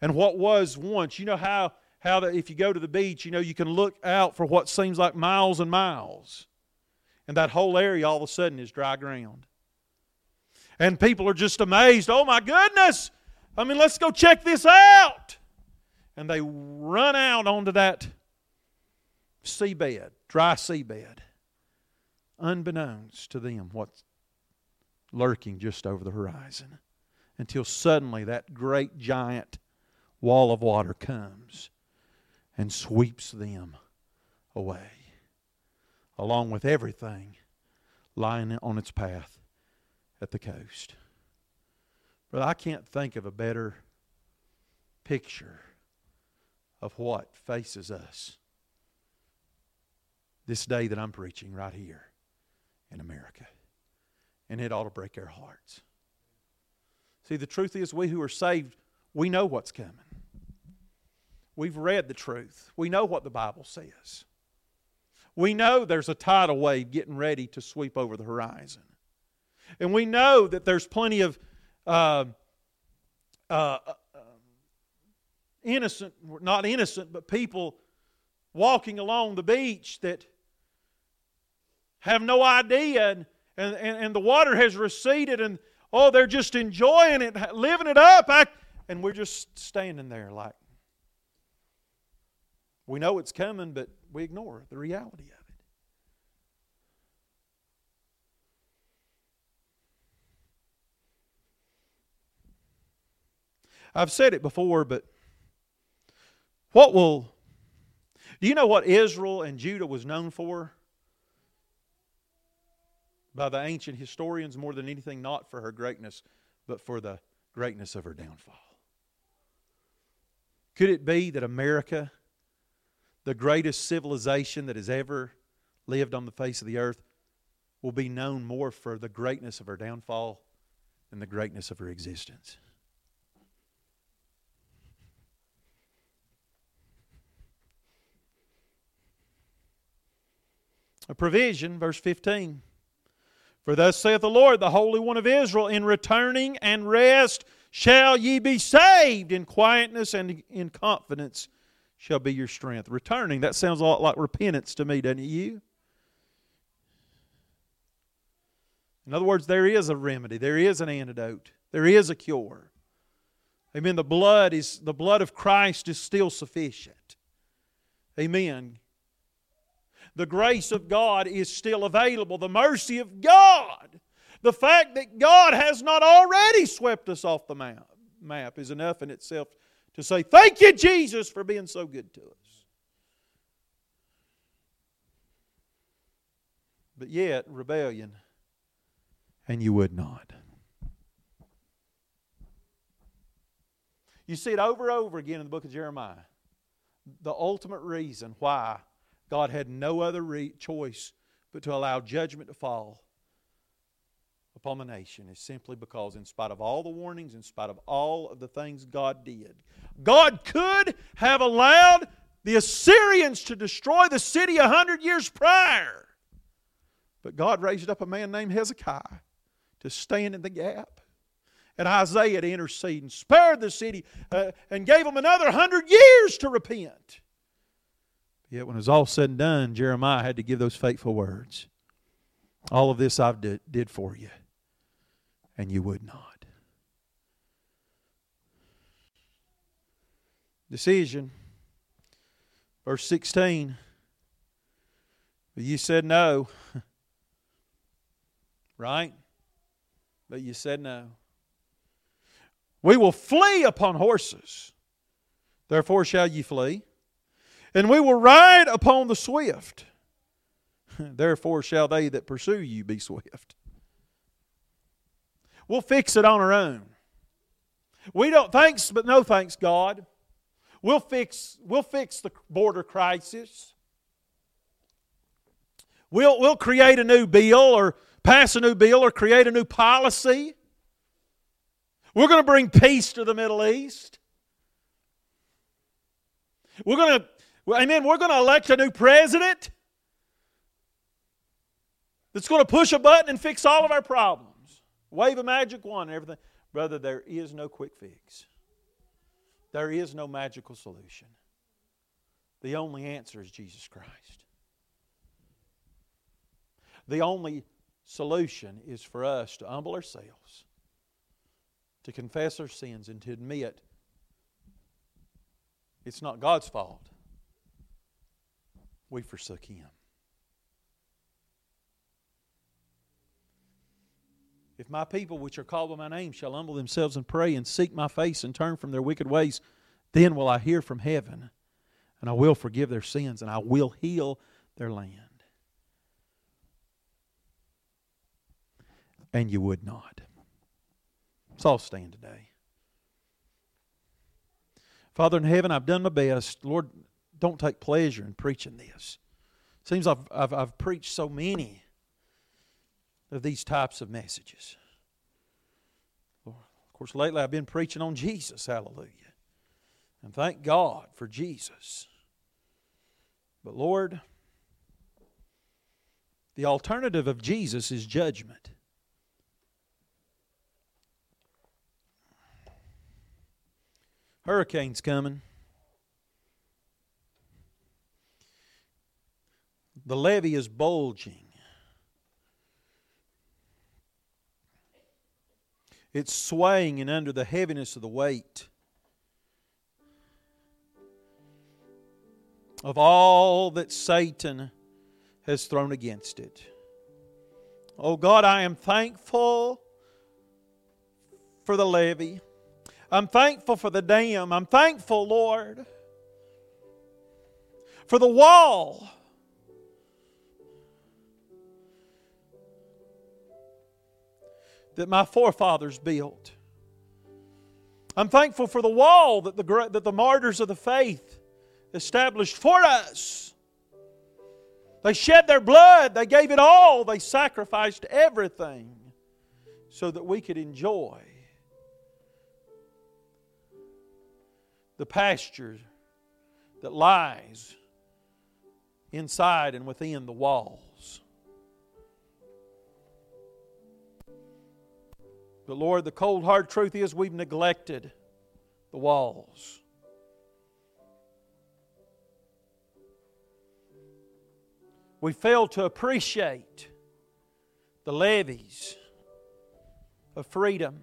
And what was once, you know how, how that if you go to the beach, you know, you can look out for what seems like miles and miles. And that whole area all of a sudden is dry ground. And people are just amazed. Oh my goodness! I mean, let's go check this out. And they run out onto that seabed, dry seabed, unbeknownst to them what's lurking just over the horizon. Until suddenly that great giant wall of water comes and sweeps them away, along with everything lying on its path at the coast. But I can't think of a better picture of what faces us this day that I'm preaching right here in America. And it ought to break our hearts. See, the truth is, we who are saved, we know what's coming. We've read the truth. We know what the Bible says. We know there's a tidal wave getting ready to sweep over the horizon. And we know that there's plenty of uh, uh, uh, innocent, not innocent, but people walking along the beach that have no idea and, and, and the water has receded and oh they're just enjoying it living it up I, and we're just standing there like we know it's coming but we ignore the reality of it I've said it before, but what will. Do you know what Israel and Judah was known for? By the ancient historians, more than anything, not for her greatness, but for the greatness of her downfall. Could it be that America, the greatest civilization that has ever lived on the face of the earth, will be known more for the greatness of her downfall than the greatness of her existence? a provision, verse 15. For thus saith the Lord, the Holy One of Israel, in returning and rest shall ye be saved, in quietness and in confidence shall be your strength. Returning, that sounds a lot like repentance to me, doesn't it, you? In other words, there is a remedy, there is an antidote, there is a cure. Amen. The blood is the blood of Christ is still sufficient. Amen. The grace of God is still available. The mercy of God, the fact that God has not already swept us off the map, map is enough in itself to say, Thank you, Jesus, for being so good to us. But yet, rebellion, and you would not. You see it over and over again in the book of Jeremiah. The ultimate reason why God had no other re- choice but to allow judgment to fall upon the nation is simply because, in spite of all the warnings, in spite of all of the things God did, God could have allowed the Assyrians to destroy the city a hundred years prior. But God raised up a man named Hezekiah to stand in the gap. And Isaiah to intercede and spared the city uh, and gave them another hundred years to repent. Yet when it was all said and done, Jeremiah had to give those fateful words. All of this I've did for you, and you would not. Decision. Verse 16. But you said no. (laughs) right? But you said no. We will flee upon horses. Therefore shall ye flee. And we will ride upon the swift. (laughs) Therefore shall they that pursue you be swift. We'll fix it on our own. We don't thanks, but no thanks, God. We'll fix, we'll fix the border crisis. We'll, we'll create a new bill or pass a new bill or create a new policy. We're going to bring peace to the Middle East. We're going to, amen, we're going to elect a new president that's going to push a button and fix all of our problems. Wave a magic wand and everything. Brother, there is no quick fix. There is no magical solution. The only answer is Jesus Christ. The only solution is for us to humble ourselves, to confess our sins, and to admit it's not God's fault. We forsook Him. If my people, which are called by my name, shall humble themselves and pray and seek my face and turn from their wicked ways, then will I hear from heaven and I will forgive their sins and I will heal their land. And you would not. Let's all stand today. Father in heaven, I've done my best. Lord, don't take pleasure in preaching this. Seems I've, I've, I've preached so many of these types of messages. Of course, lately I've been preaching on Jesus, hallelujah. And thank God for Jesus. But Lord, the alternative of Jesus is judgment. Hurricane's coming. The levee is bulging. It's swaying and under the heaviness of the weight of all that Satan has thrown against it. Oh God, I am thankful for the levee. I'm thankful for the dam. I'm thankful, Lord, for the wall that my forefathers built. I'm thankful for the wall that the, that the martyrs of the faith established for us. They shed their blood, they gave it all, they sacrificed everything so that we could enjoy the pasture that lies inside and within the walls. But Lord, the cold hard truth is we've neglected the walls. We fail to appreciate the levees of freedom,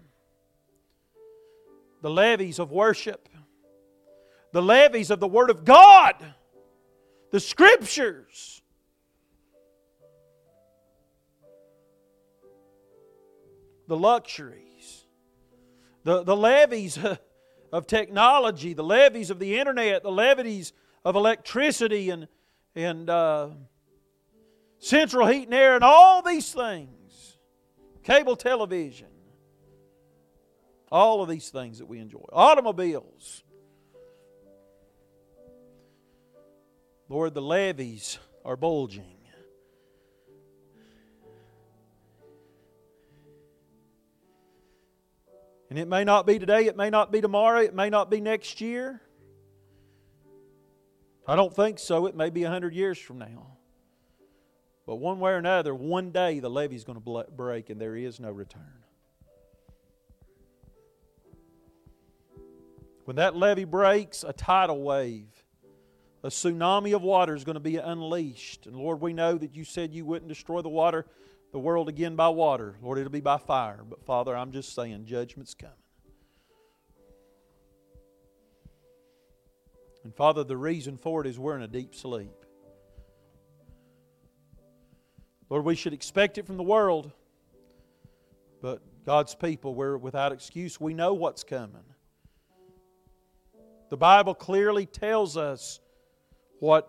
the levees of worship, the levees of the Word of God, the Scriptures. The luxuries, the, the levees (laughs) of technology, the levees of the internet, the levees of electricity and, and uh, central heat and air, and all these things, cable television, all of these things that we enjoy, automobiles. Lord, the levees are bulging. And it may not be today, it may not be tomorrow, it may not be next year. I don't think so. It may be a hundred years from now. But one way or another, one day the levee's going to break and there is no return. When that levee breaks, a tidal wave, a tsunami of water is going to be unleashed. And Lord, we know that you said you wouldn't destroy the water, the world again by water. Lord, it'll be by fire. But Father, I'm just saying, judgment's coming. And Father, the reason for it is we're in a deep sleep. Lord, we should expect it from the world, but God's people, we're without excuse. We know what's coming. The Bible clearly tells us what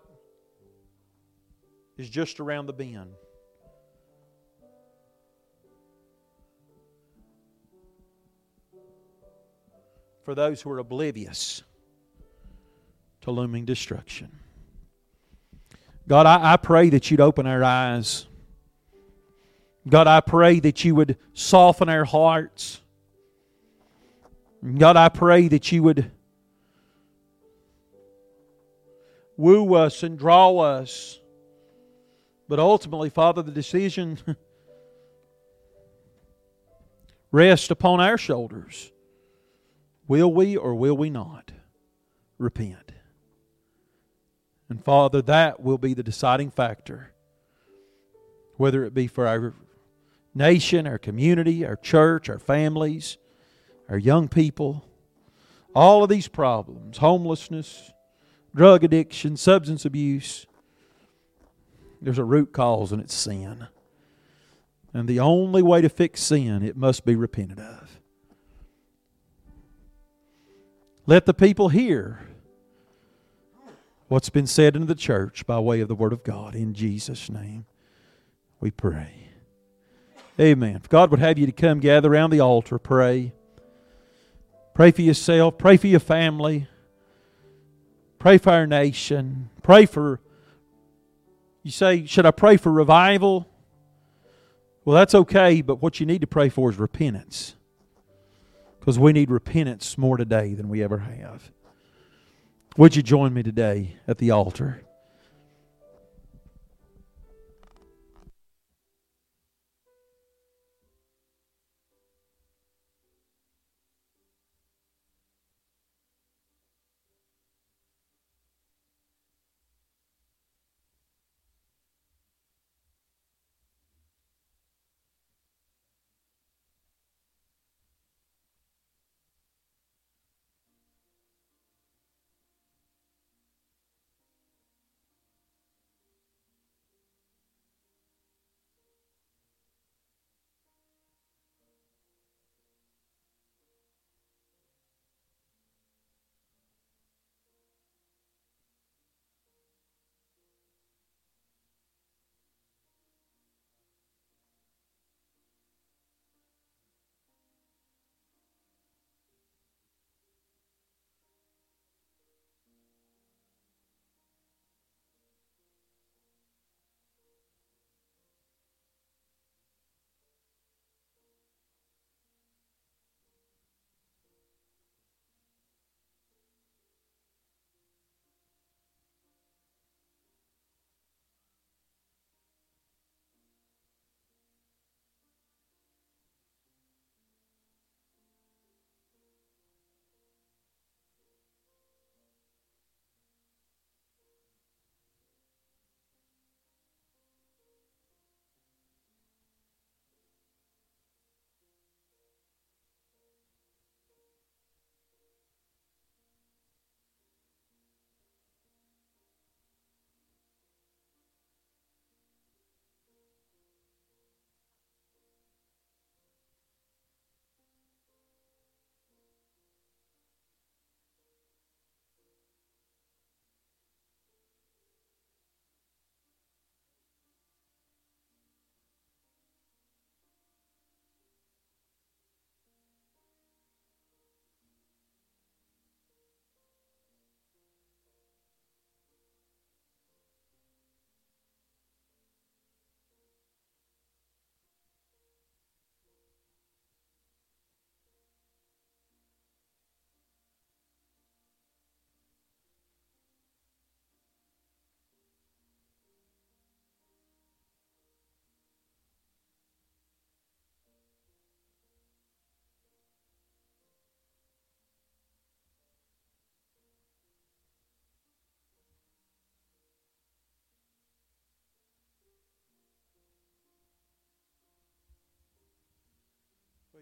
is just around the bend. For those who are oblivious to looming destruction. God, I, I pray that you'd open our eyes. God, I pray that you would soften our hearts. God, I pray that you would woo us and draw us. But ultimately, Father, the decision (laughs) rests upon our shoulders. Will we or will we not repent? And Father, that will be the deciding factor, whether it be for our nation, our community, our church, our families, our young people, all of these problems homelessness, drug addiction, substance abuse. There's a root cause, and it's sin. And the only way to fix sin, it must be repented of. Let the people hear what's been said in the church by way of the Word of God. In Jesus' name, we pray. Amen. If God would have you to come gather around the altar, pray. Pray for yourself, pray for your family. Pray for our nation. Pray for, you say, should I pray for revival? Well, that's okay, but what you need to pray for is repentance. Because we need repentance more today than we ever have. Would you join me today at the altar?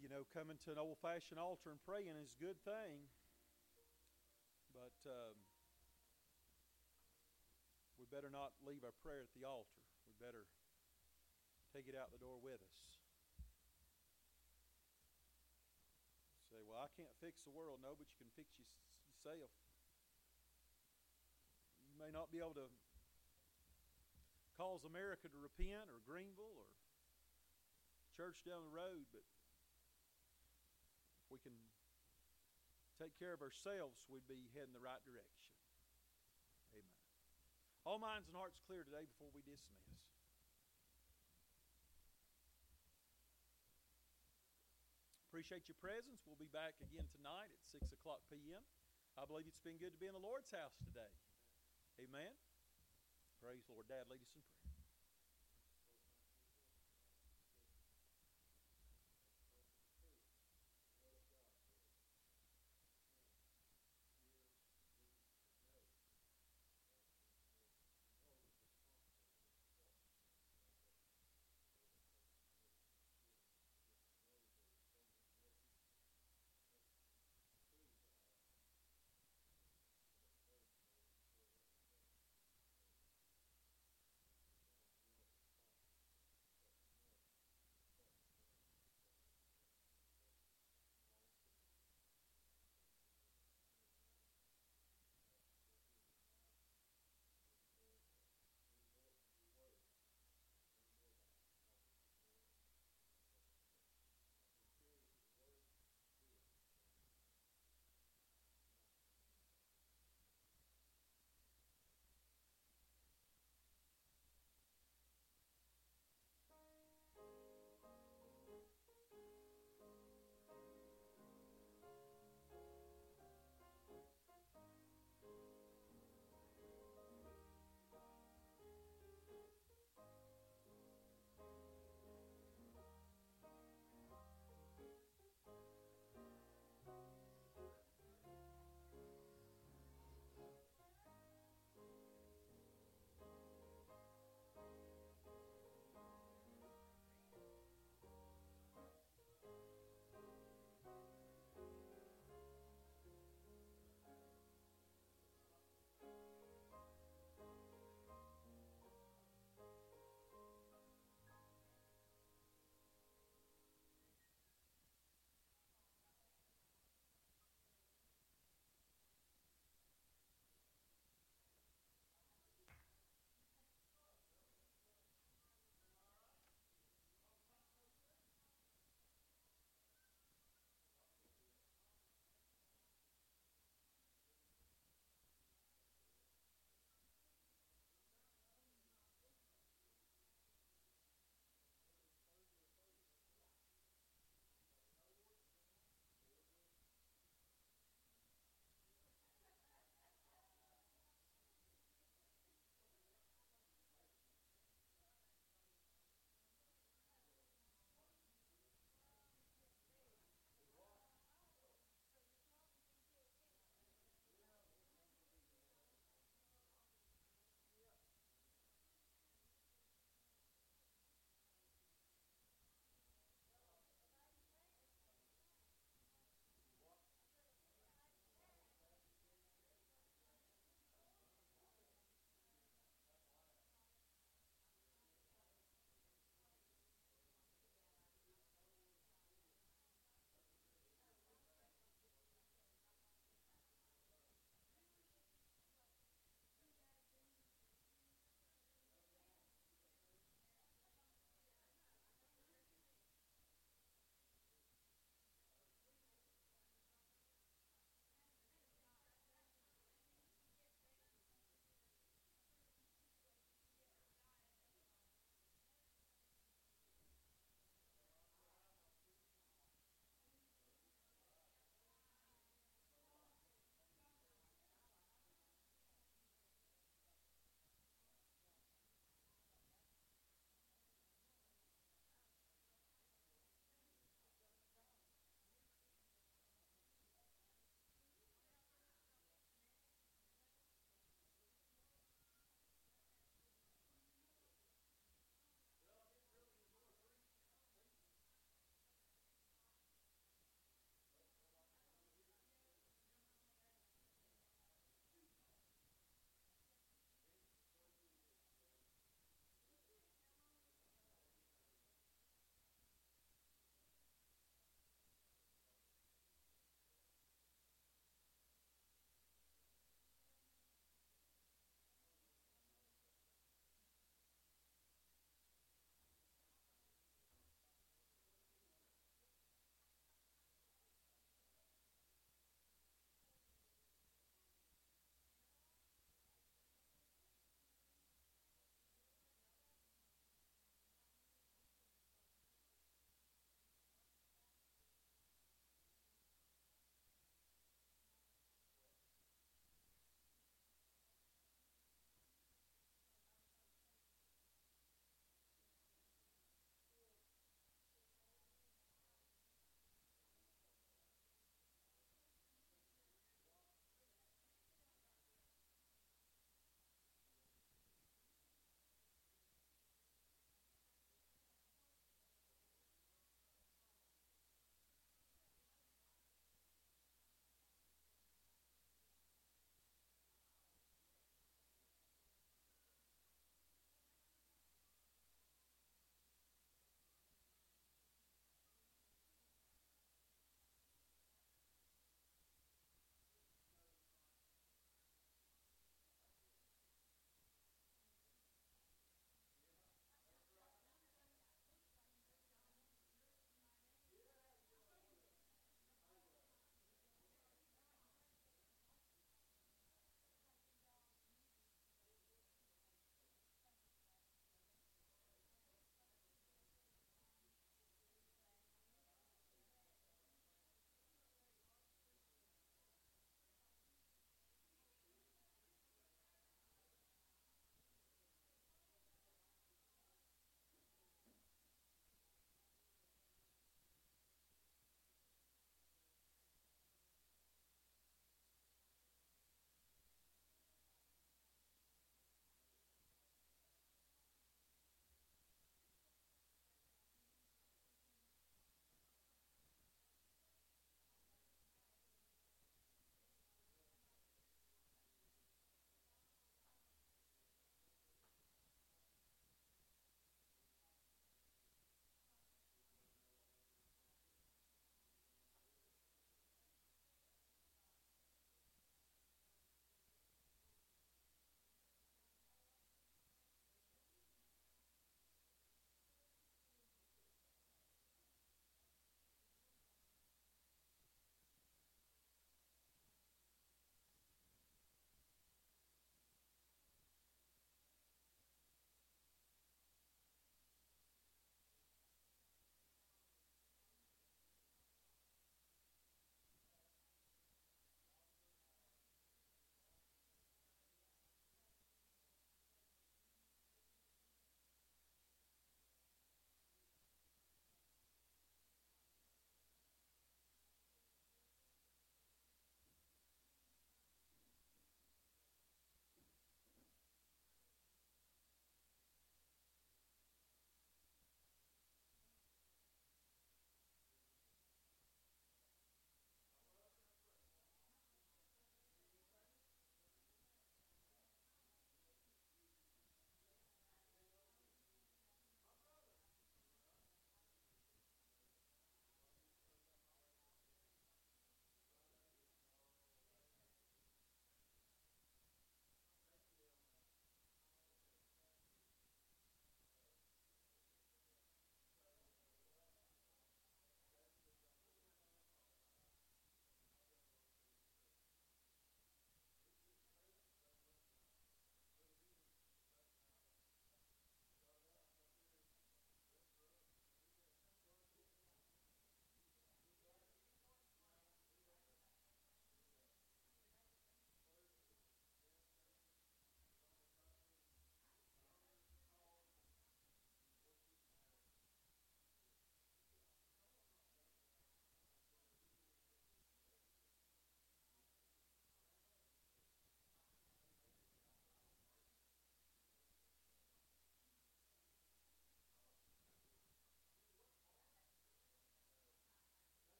You know, coming to an old fashioned altar and praying is a good thing, but um, we better not leave our prayer at the altar. We better take it out the door with us. Say, well, I can't fix the world. No, but you can fix yourself. You may not be able to cause America to repent or Greenville or church down the road, but we can take care of ourselves, we'd be heading the right direction. Amen. All minds and hearts clear today before we dismiss. Appreciate your presence. We'll be back again tonight at 6 o'clock p.m. I believe it's been good to be in the Lord's house today. Amen. Praise the Lord. Dad, lead us in prayer.